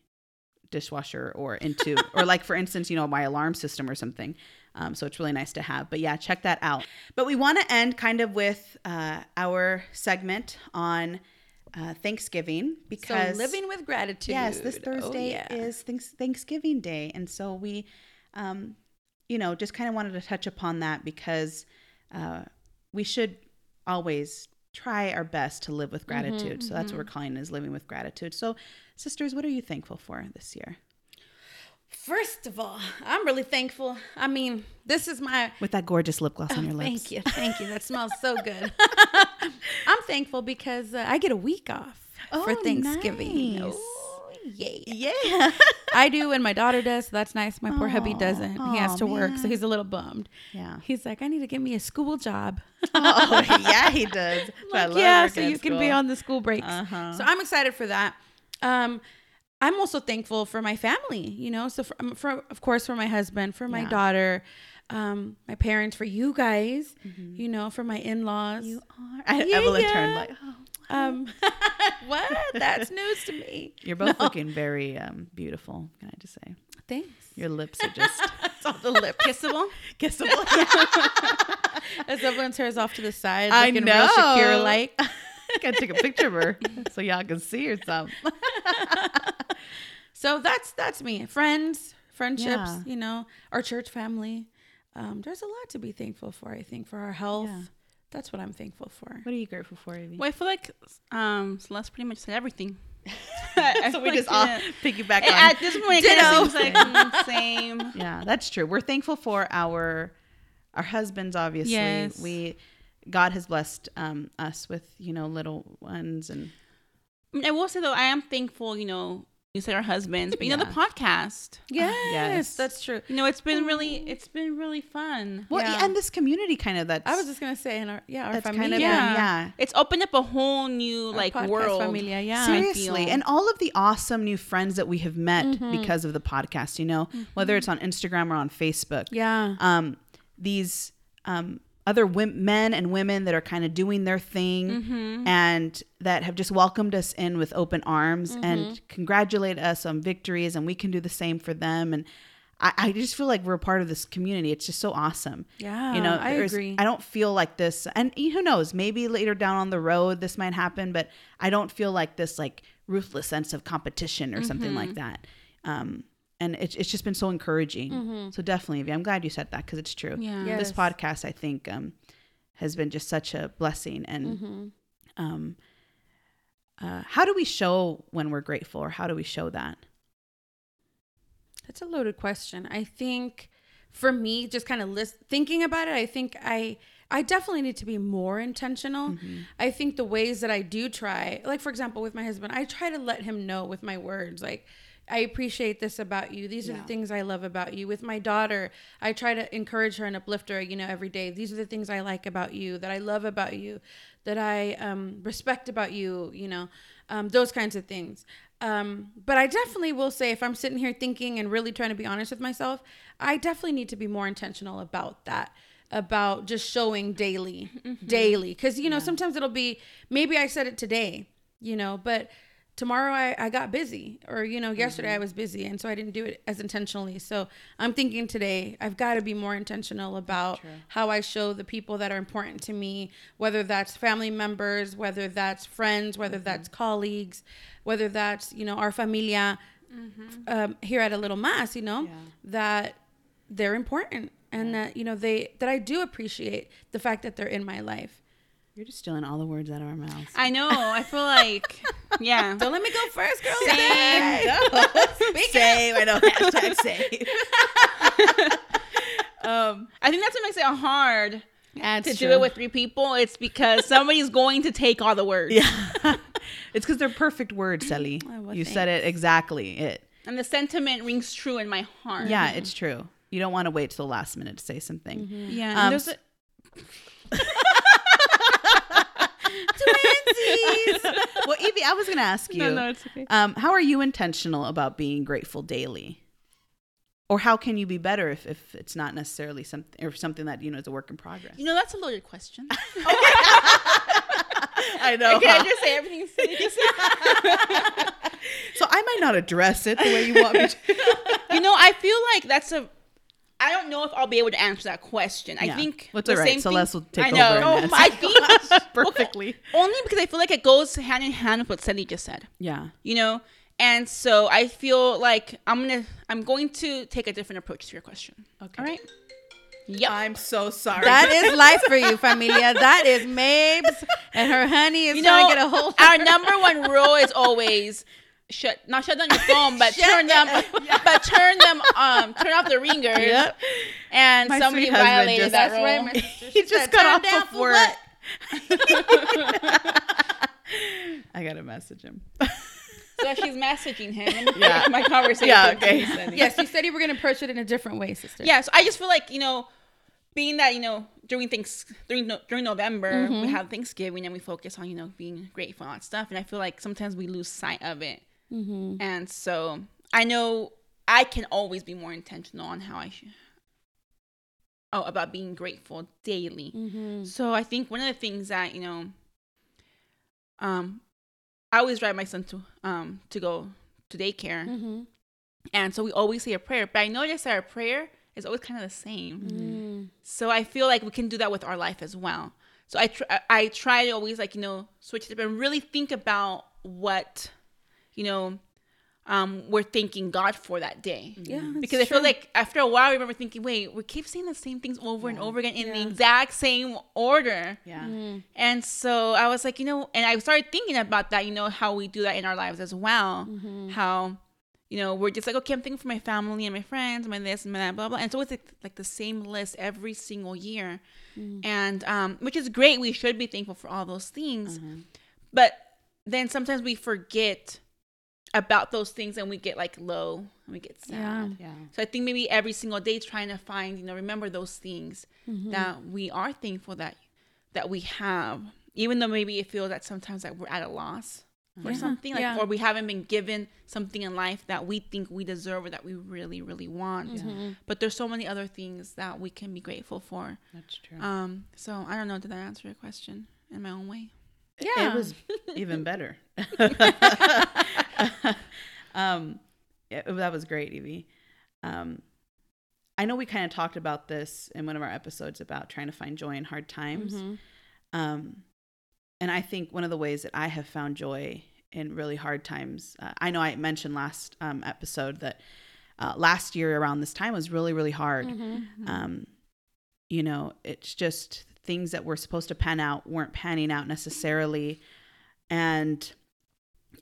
S2: dishwasher or into or like for instance you know my alarm system or something um, so it's really nice to have but yeah check that out but we want to end kind of with uh, our segment on uh, thanksgiving because
S3: so living with gratitude.
S2: Yes, this
S3: Oh,
S2: Thursday
S3: yeah.
S2: is thanks- Thanksgiving Day, and so we, um, you know, just kind of wanted to touch upon that because uh, we should always try our best to live with gratitude. so that's what we're calling is living with gratitude. So, sisters, what are you thankful for this year?
S3: First of all, I'm really thankful. I mean, this is my
S2: With that gorgeous lip gloss on your lips.
S3: Oh, Thank you. Thank you. That smells so good. I'm thankful because uh, I get a week off for
S2: Oh,
S3: Thanksgiving.
S2: nice.
S3: Oh, yeah.
S2: Yeah.
S3: I do and my daughter does. So that's nice. My poor hubby doesn't. he has to work, so he's a little bummed.
S2: Yeah.
S3: He's like, I need to get me a school job.
S2: oh, yeah, he does.
S3: Like, yeah, so you can be on the school breaks.
S2: Uh-huh.
S3: So I'm excited for that. Um, I'm also thankful for my family, you know. So for, um, for of course for my husband, for my
S2: Yeah.
S3: daughter, um, my parents, for you guys, you know, for my in-laws.
S2: Mm-hmm. You are. I,
S3: Yeah,
S2: Evelyn
S3: yeah.
S2: turned like, oh.
S3: Um, what? That's news to me.
S2: You're both looking very um, beautiful. Can I just say,
S3: Thanks.
S2: your lips are just
S3: It's all the lip.
S1: Kissable.
S2: kissable.
S3: As everyone tears off to the side,
S2: I
S3: looking
S2: know.
S3: real secure like.
S2: Gotta take a picture of her so y'all can see her some.
S3: So that's that's me. Friends, friendships,
S2: Yeah.
S3: you know, our church family. Um, there's a lot to be thankful for. I think for our health.
S2: Yeah.
S3: That's what I'm thankful for.
S2: What are you grateful for, Evie?
S1: Well, I feel like um, Celeste pretty much said everything.
S2: so we just all piggyback on.
S1: At this point, it kind of seems like mm, same.
S2: yeah, that's true. We're thankful for our our husbands. Obviously,
S1: Yes.
S2: we God has blessed um, us with you know little ones and
S1: I will say though, I am thankful. You know, you said our husbands, but you know the podcast.
S3: Yes,
S2: yes.
S3: that's true.
S1: You know, it's been really, it's been really fun.
S2: well,
S3: Yeah.
S2: and this community kind of that's
S3: I was just gonna say, in our yeah, our
S2: that's
S3: familia.
S2: kind of
S1: Yeah.
S2: yeah.
S1: It's opened up a whole new
S3: Our
S1: like world.
S3: familia, yeah.
S2: Seriously, and all of the awesome new friends that we have met
S3: Mm-hmm.
S2: because of the podcast, you know, whether it's on Instagram or on Facebook.
S3: Yeah.
S2: Um, these um, other men and women that are kind of doing their thing
S3: Mm-hmm.
S2: and that have just welcomed us in with open arms
S3: Mm-hmm.
S2: and congratulate us on victories, and we can do the same for them. And I, I just feel like we're a part of this community. It's just so awesome.
S3: Yeah,
S2: you know,
S3: I agree.
S2: I don't feel like this, and who knows? Maybe later down on the road this might happen, but I don't feel like this like ruthless sense of competition or something
S3: Mm-hmm.
S2: like that. Um, and it's it's just been so encouraging. So definitely, I'm glad you said that because it's true.
S1: Yeah.
S3: Yeah.
S2: This podcast, I think, um, has been just such a blessing. And
S3: Mm-hmm.
S2: um, uh, how do we show when we're grateful, or how do we show that?
S3: That's a loaded question. I think for me, just kind of list thinking about it, I think I I definitely need to be more intentional.
S2: Mm-hmm.
S3: I think the ways that I do try, like for example, with my husband, I try to let him know with my words, like I appreciate this about you. These are
S2: Yeah.
S3: the things I love about you. With my daughter, I try to encourage her and uplift her, you know, every day. These are the things I like about you, that I love about you, that I um, respect about you, you know, um, those kinds of things. Um, but I definitely will say, if I'm sitting here thinking and really trying to be honest with myself, I definitely need to be more intentional about that, about just showing daily, daily. Because, you know, sometimes it'll be, maybe I said it today, you know, but tomorrow I, I got busy or you know yesterday i mm-hmm. was busy and so i didn't do it as intentionally. So i'm thinking today i've got to be more intentional about how i show the people that are important to me whether that's family members whether that's friends whether mm-hmm. that's colleagues whether that's you know our familia mm-hmm. um, here at a little mass you know that they're important and that you know they that i do appreciate the fact that they're in my life
S2: You're just stealing all the words out of our mouths.
S1: I know. I feel like, yeah.
S3: don't let me go first girl
S2: Same. Same. I know. Hashtag same. um,
S1: I think that's what makes it hard
S2: that's
S1: to do it with three people. It's because somebody's going to take all the words.
S2: Yeah. it's because they're perfect words, Sally.
S3: Oh, well,
S2: you said it exactly. It.
S1: And the sentiment rings true in my heart.
S2: Yeah, it's true. You don't want to wait till the last minute to say something.
S1: Yeah.
S2: Um,
S1: there's a,
S2: well, Evie, I was going to ask you.
S1: no, no, it's okay.
S2: Um, how are you intentional about being grateful daily? or how can you be better if, if it's not necessarily something or something that you know is a work in progress
S1: You know, that's a loaded question.
S2: i know
S1: Can I just say everything you just said?
S2: so i might not address it the way you want me to
S1: you know, I feel like that's a. I don't know if I'll be able to answer that question. I
S2: Yeah.
S1: think
S2: Well, it's
S1: the
S2: all right.
S1: same
S2: Celeste
S1: thing-
S2: will take
S1: I
S2: over
S1: know.
S2: and
S1: No,
S2: answer.
S1: I think
S2: perfectly
S1: only because I feel like it goes hand in hand with what Cindy just said.
S2: yeah
S1: You know, and so I feel like I'm gonna I'm going to take a different approach to your question.
S2: Okay.
S1: All right. Yep.
S2: i'm so sorry
S3: That is life for you, familia. That is Mabes, and her honey is
S1: you
S3: trying
S1: know,
S3: to get a hold.
S1: our
S3: her.
S1: number one rule is always shut not shut down your phone, but turn them but turn them um turn off the ringers.
S2: Yep.
S1: And
S2: My
S1: somebody violated
S2: just-
S1: that rule.
S3: right,
S2: he just got off
S3: down
S2: of
S3: for
S2: work
S3: what?"
S2: i gotta message him
S1: So she's messaging him.
S2: Yeah.
S1: my conversation.
S2: Yeah, okay.
S3: Yes, you said you were going to approach it in a different way, sister.
S1: Yeah, so I just feel like you know, being that you know during things during during November
S2: Mm-hmm.
S1: we have Thanksgiving and we focus on you know being grateful and stuff, and I feel like sometimes we lose sight of it.
S2: Mm-hmm.
S1: And so I know I can always be more intentional on how I should. Oh, about being grateful daily.
S2: Mm-hmm.
S1: So I think one of the things that you know, um, I always drive my son to um to go to daycare,
S3: Mm-hmm.
S1: and so we always say a prayer. But I noticed that our prayer is always kind of the same.
S3: Mm-hmm.
S1: So I feel like we can do that with our life as well. So I tr- I try to always like you know switch it up and really think about what you know um we're thanking God for that day.
S3: Yeah, that's
S1: Because I feel like after a while, I remember thinking, wait, we keep saying the same things over and over again in the exact same order.
S2: yeah
S3: Mm-hmm.
S1: And so I was like, you know, and I started thinking about that, you know, how we do that in our lives as well.
S3: Mm-hmm.
S1: How, you know, we're just like, okay, I'm thinking for my family and my friends, my this and my that, blah, blah. And so it's like, like the same list every single year.
S3: Mm-hmm.
S1: And, um, which is great. We should be thankful for all those things.
S3: Mm-hmm.
S1: But then sometimes we forget about those things and we get like low and we get sad.
S3: Yeah.
S2: yeah
S1: So I think maybe every single day trying to find, you know, remember those things
S3: Mm-hmm.
S1: that we are thankful that that we have, even though maybe it feels that sometimes that we're at a loss for
S3: Yeah.
S1: something, like
S3: Yeah.
S1: or we haven't been given something in life that we think we deserve or that we really, really want.
S3: Mm-hmm.
S1: But there's so many other things that we can be grateful for.
S2: that's true
S1: Um, so I don't know, did that answer your question in my own way?
S3: Yeah.
S2: it was even better. um, yeah, that was great, Evie. Um, I know we kind of talked about this in one of our episodes about trying to find joy in hard times.
S3: Mm-hmm.
S2: Um, and I think one of the ways that I have found joy in really hard times, uh, I know I mentioned last um, episode that uh, last year around this time was really, really hard.
S3: Mm-hmm.
S2: Um, you know, it's just things that were supposed to pan out weren't panning out necessarily. And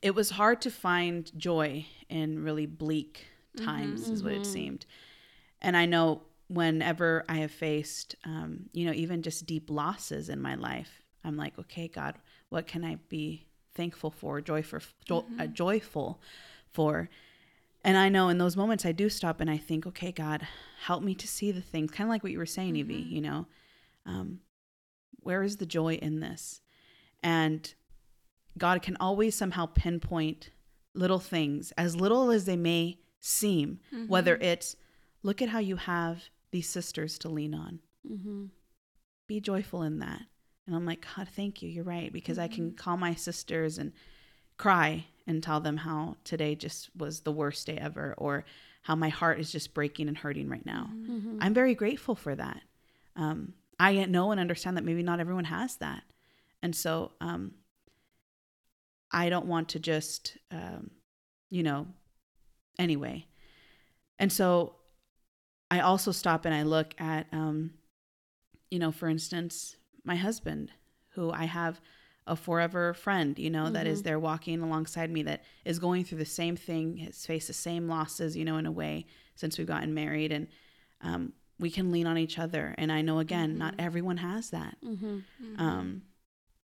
S2: it was hard to find joy in really bleak times, is what it seemed. And I know whenever I have faced, um, you know, even just deep losses in my life, I'm like, okay, God, what can I be thankful for, joyful, jo- uh, joyful for? And I know in those moments I do stop and I think, okay, God, help me to see the things, kind of like what you were saying, Evie, you know, um, where is the joy in this? And God can always somehow pinpoint little things, as little as they may seem, whether it's look at how you have these sisters to lean on.
S3: Mm-hmm.
S2: Be joyful in that. And I'm like, God, thank you. You're right. Because I can call my sisters and cry and tell them how today just was the worst day ever or how my heart is just breaking and hurting right now.
S3: Mm-hmm.
S2: I'm very grateful for that. Um, I know and understand that maybe not everyone has that. And so um, I don't want to just, um, you know, anyway. And so I also stop and I look at, um, you know, for instance, my husband, who I have a forever friend, you know, that is there walking alongside me that is going through the same thing, has faced the same losses, you know, in a way since we've gotten married. And um, we can lean on each other. And I know, again, not everyone has that.
S3: Mm-hmm.
S2: Um,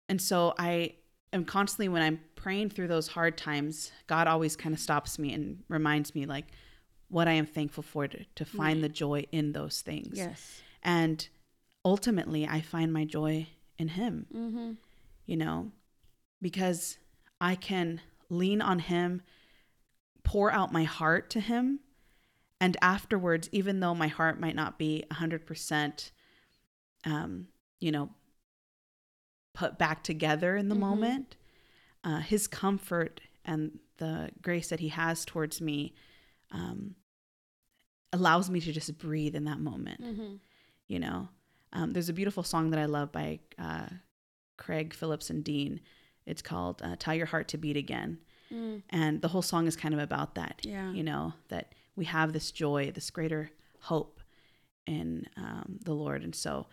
S2: and so I am constantly, when I'm praying through those hard times, God always kind of stops me and reminds me, like, what I am thankful for to, to find the joy in those things.
S3: Yes.
S2: And ultimately, I find my joy in Him,
S3: Mm-hmm.
S2: you know, because I can lean on Him, pour out my heart to Him, and afterwards, even though my heart might not be 100%, um, you know, put back together in the
S3: Mhm.
S2: moment, uh, his comfort and the grace that he has towards me um, allows me to just breathe in that moment
S3: Mm-hmm.
S2: you know um, there's a beautiful song that i love by uh, craig phillips and dean it's called uh, tell your heart to beat again
S3: Mm.
S2: and the whole song is kind of about that
S3: Yeah.
S2: you know that we have this joy this greater hope in um, the lord and so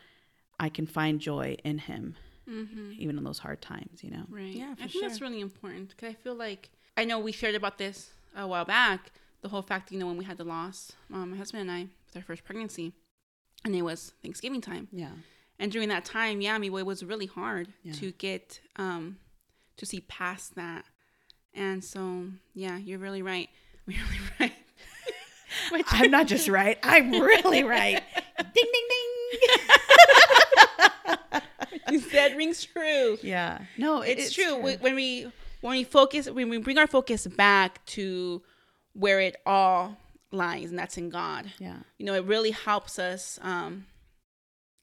S2: i can find joy in him
S1: Mm-hmm.
S2: even in those hard times you know
S1: Right.
S3: Yeah,
S1: I
S3: for
S1: think that's really important because I feel like I know we shared about this a while back. The whole fact, you know, when we had the loss, um, my husband and I, with our first pregnancy, and it was Thanksgiving time,
S2: yeah
S1: and during that time, yeah, I mean, it was really hard
S2: Yeah.
S1: to get um to see past that, and so yeah, you're really right. You're really right.
S2: I'm not just right i'm really right ding ding ding
S1: said rings true.
S2: yeah no it-
S1: it's, true. We- When we when we focus, when we bring our focus back to where it all lies, and that's in God.
S2: yeah
S1: You know, it really helps us um,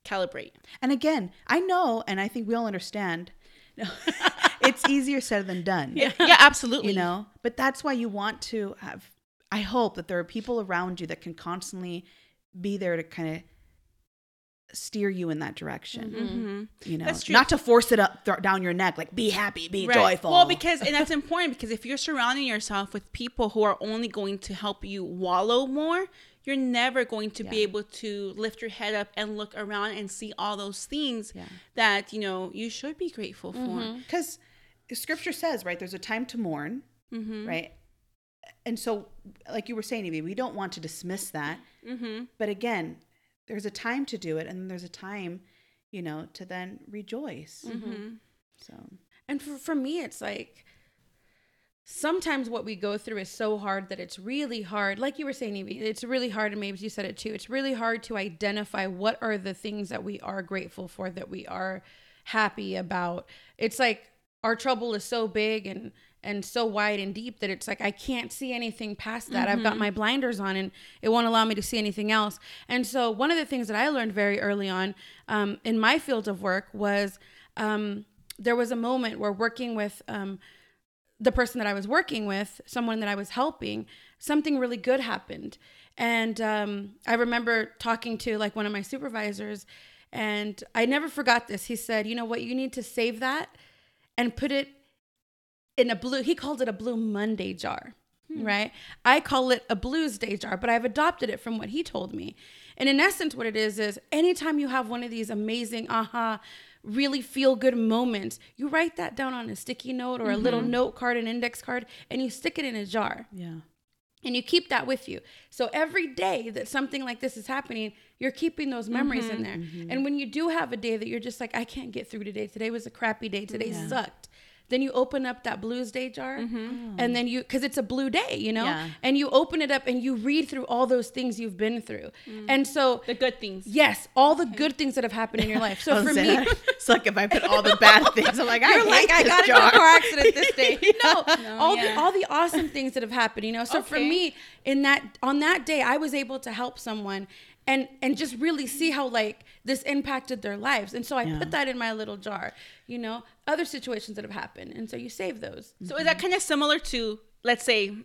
S1: calibrate.
S2: And again, I know, and I think we all understand. No, it's easier said than done.
S1: Yeah, yeah, absolutely.
S2: You know, but that's why you want to have. I hope that there are people around you that can constantly be there to kind of steer you in that direction.
S1: Mhm.
S2: You know,
S1: That's true.
S2: not to force it up th- down your neck, like be happy, be
S1: Right.
S2: joyful.
S1: Well, because and that's important because if you're surrounding yourself with people who are only going to help you wallow more, you're never going to be able to lift your head up and look around and see all those things
S2: Yeah.
S1: that you know you should be grateful for.
S2: because scripture says, right, there's a time to mourn,
S1: Mm-hmm.
S2: right? And so, like you were saying, Evie, we don't want to dismiss that.
S1: Mm-hmm.
S2: But again, there's a time to do it, and then there's a time, you know, to then rejoice.
S1: Mm-hmm.
S2: So
S3: And for, for me, it's like sometimes what we go through is so hard that it's really hard. Like you were saying, Evie, it's really hard, and maybe you said it too. It's really hard to identify what are the things that we are grateful for, that we are happy about. It's like our trouble is so big and and so wide and deep that it's like I can't see anything past that. I've got my blinders on and it won't allow me to see anything else. And so one of the things that I learned very early on um, in my field of work was um, there was a moment where working with um, the person that I was working with, someone that I was helping, something really good happened. And um, I remember talking to like one of my supervisors, and I never forgot this. He said, You know what? You need to save that and put it in a blue, he called it a blue Monday jar, hmm. right? I call it a blues day jar, but I've adopted it from what he told me. And in essence, what it is is anytime you have one of these amazing, aha, really feel good moments, you write that down on a sticky note or a little mm-hmm. note card, an index card, and you stick it in a jar
S2: yeah,
S3: and you keep that with you. So every day that something like this is happening, you're keeping those memories in mm-hmm. there. Mm-hmm. And when you do have a day that you're just like, I can't get through today. Today was a crappy day. Today sucked. Then you open up that blues day jar mm-hmm. and then you, because it's a blue day, you know,
S2: Yeah.
S3: and you open it up and you read through all those things you've been through. Mm. And so,
S1: The good things.
S3: yes, all the good things that have happened in your life. So for me,
S2: it's like if I put all the bad things, I'm like, I
S3: you're like, I got into
S2: jar.
S3: a car accident this day. No, all
S1: yeah.
S3: the all the awesome things that have happened, you know. So for me, in that on that day, I was able to help someone and and just really see how like this impacted their lives. And so I
S2: Yeah.
S3: put that in my little jar, you know, other situations that have happened. And so you save those.
S1: So is that kind of similar to, let's say,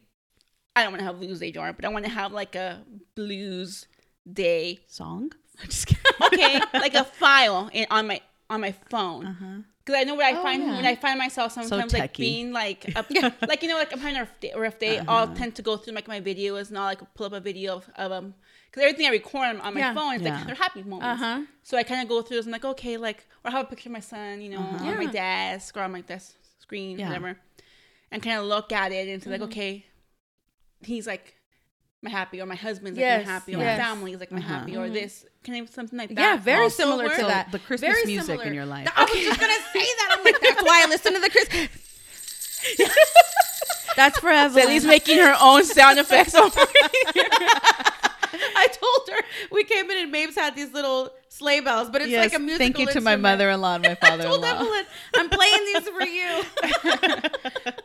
S1: I don't want to have blues day jar, but I want to have like a blues day.
S2: Song.
S1: Just okay, like a file in, on my on my phone. Because I know what I find
S2: yeah.
S1: when I find myself sometimes like being like, a, like you know, like I'm having a rough day. Rough day I'll tend to go through like my videos and I'll like pull up a video of, of um, because everything I record on, on my
S3: Yeah.
S1: phone is
S2: Yeah.
S1: like they're happy moments.
S3: Uh-huh.
S1: So I kind of go through this and like, okay, like or I have a picture of my son, you know, on my desk or on my desk screen,
S2: Yeah.
S1: whatever, and kind of look at it and say like, okay, he's like my happy, or my husband's like
S3: Yes,
S1: my happy, or
S3: yes.
S1: my family is like my
S2: Uh-huh.
S1: happy, or this kind of something like that.
S3: Yeah, very
S1: also
S3: similar
S1: works.
S3: to
S2: So
S3: that.
S2: the Christmas
S3: Very
S2: music
S3: similar.
S2: in your life.
S3: I was just gonna say that. I'm like, that's why I listen to the Christmas. That's for Evelyn.
S1: Sally's making her own sound effects over here.
S3: We came in and Mabes had these little sleigh bells, but it's
S2: Yes,
S3: like a musical.
S2: Thank you to my mother-in-law and my father-in-law.
S3: Evelyn, I'm playing these for you.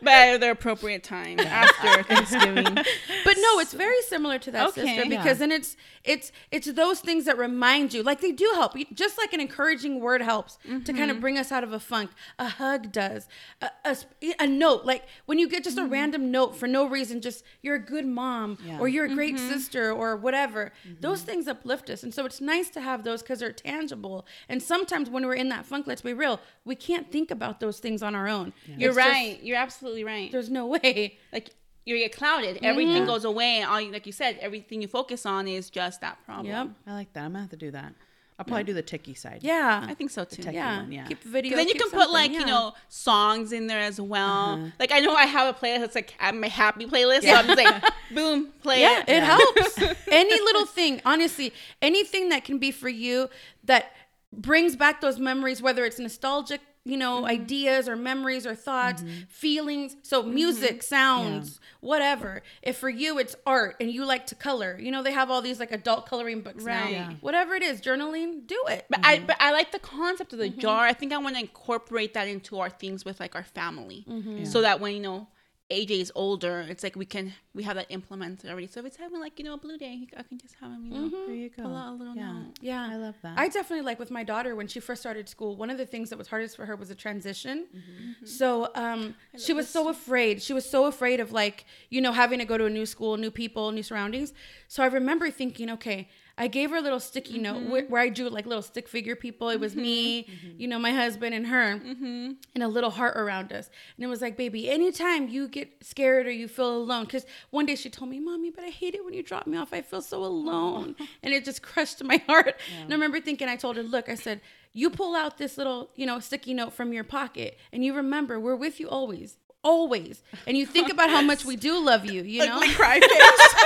S1: but at the appropriate time after Thanksgiving.
S3: But no, it's very similar to that,
S1: Okay.
S3: sister,
S2: Yeah.
S3: because then it's it's it's those things that remind you, like they do help. You- Just like an encouraging word helps to kind
S2: Mm-hmm.
S3: of bring us out of a funk. A hug does. A, a a note, like when you get just a random note for no reason, just you're a good mom
S2: Mm-hmm. Yeah. Mm-hmm.
S3: or you're a great sister or whatever. Those things uplift us, and so it's nice to have those because they're tangible. And sometimes when we're in that funk, let's be real, we can't think about those things on our own.
S1: You're
S3: It's just-
S1: right. You're absolutely right.
S3: there's no way.
S1: Like you get clouded. Everything goes away. And all you, like you said, everything you focus on is just that problem.
S3: Yep.
S2: I like that. I'm gonna have to do that. I'll probably do the ticky side.
S3: Yeah.
S1: I think so too.
S2: tech-
S3: yeah.
S2: one, yeah.
S3: Keep video.
S1: then you
S3: keep
S1: can put
S3: something,
S1: like you know songs in there as well.
S2: Uh-huh.
S1: Like I know I have a playlist that's like uh, my happy playlist. So I'm just like, boom, play
S3: Yeah,
S1: it.
S3: it helps. Any little thing, honestly, anything that can be for you that brings back those memories, whether it's nostalgic, you know,
S1: Mm-hmm.
S3: ideas or memories or thoughts, mm-hmm. feelings. So mm-hmm. music, sounds, whatever. If for you it's art and you like to color, you know, they have all these like adult coloring books
S1: Right.
S3: now.
S1: Yeah.
S3: Whatever it is, journaling, do it.
S1: But I mm-hmm. but I like the concept of the jar. I think I want to incorporate that into our things with like our family, so that when you know AJ is older, it's like we can we have that implemented already. So if it's having like you know a blue day, I can just have him you know
S2: There you go.
S1: pull out a little
S2: yeah.
S1: note.
S3: Yeah.
S2: I love that.
S3: I definitely like with my daughter when she first started school. One of the things that was hardest for her was a transition.
S2: Mm-hmm.
S3: So um, she was so afraid. She was so afraid of like you know having to go to a new school, new people, new surroundings. So I remember thinking, okay, I gave her a little sticky note
S2: Mm-hmm.
S3: where, where I drew like little stick figure people. It was me, you know, my husband and her,
S2: Mm-hmm.
S3: and a little heart around us. And it was like, baby, anytime you get scared or you feel alone, because one day she told me, mommy, but I hate it when you drop me off. I feel so alone, and it just crushed my heart. And I remember thinking, I told her, look, I said, you pull out this little, you know, sticky note from your pocket, and you remember we're with you always. Always, and you think about how much we do love you, you know.
S1: My cry face.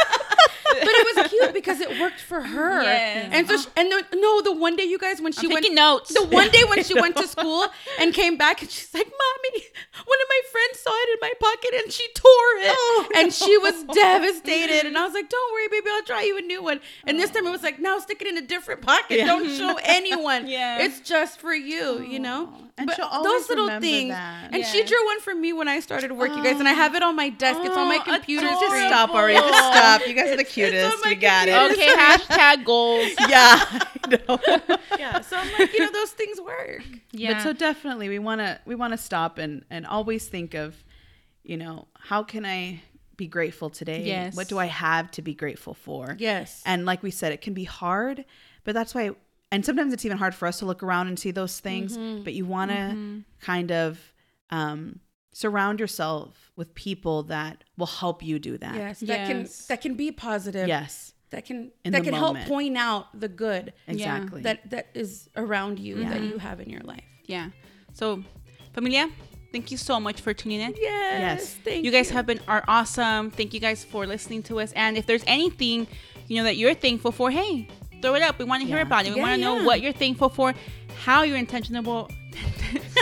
S3: but it was cute because it worked for her.
S1: Yes.
S3: And so, she, and the, no, the one day you guys when she
S1: I'm
S3: went,
S1: taking notes.
S3: the one day when she went to school and came back and she's like, "Mommy, one of my friends saw it in my pocket and she tore it,
S1: Oh,
S3: and she was devastated." And I was like, "Don't worry, baby, I'll try you a new one." And this time it was like, "Now stick it in a different pocket. Don't show anyone.
S1: Yeah.
S3: it's just for you, you oh. know."
S2: And
S3: But
S2: she'll always remember
S3: things.
S2: that.
S3: And she drew one for me when I started work, you guys, and I oh. have it on my desk. it's on my
S1: Oh,
S3: computer
S1: adorable.
S3: screen.
S1: Just stop already. Just
S2: stop. You guys are the
S3: It's
S2: cutest.
S3: on my
S2: We got it.
S1: Okay, hashtag goals.
S2: Yeah,
S3: yeah. So I'm like, you know, those things work.
S2: But so definitely we want to we want to stop and and always think of, you know, how can I be grateful today?
S1: Yes.
S2: What do I have to be grateful for?
S3: Yes.
S2: And like we said, it can be hard, but that's why and sometimes it's even hard for us to look around and see those things,
S3: Mm-hmm.
S2: but you want to kind of um surround yourself with people that will help you do that.
S3: Yes. That can that can be positive.
S2: Yes.
S3: That can
S2: In
S3: that
S2: the
S3: can help point out the good
S2: Exactly.
S3: that that is around you that mm-hmm. you have in your life.
S1: Yeah. So, familia, thank you so much for tuning in.
S3: Yes. Thank
S1: you guys have been are awesome. Thank you guys for listening to us. And if there's anything, you know, that you're thankful for, hey, throw it up. We want to hear
S2: Yeah.
S1: about it. We
S3: Yeah,
S1: want to know what you're thankful for, how you're intentional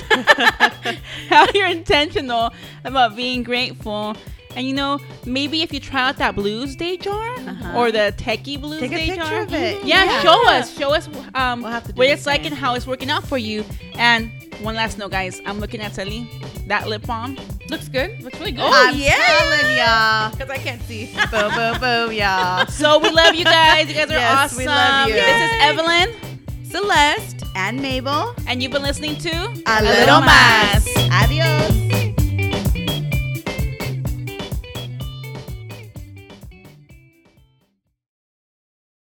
S1: how you're intentional about being grateful. And you know, maybe if you try out that blues day jar or the techie blues
S2: Uh-huh. Take a
S1: day
S2: picture
S1: jar,
S2: of it.
S1: Yeah,
S2: Yeah.
S1: show us, show us um,
S2: We'll have to do
S1: what it's like and how it's working out for you. And one last note, guys, I'm looking at Sally. That lip balm
S3: looks good. Looks really good.
S1: Oh,
S2: I'm
S3: yeah.
S2: telling y'all.
S3: Because I can't see.
S2: boom, boom, boom, y'all.
S1: So we love you guys. You guys are
S2: Yes,
S1: awesome.
S2: we love you.
S1: This is Evelyn,
S3: Celeste.
S2: And Mabel.
S1: and you've been listening to
S2: A Little Mas.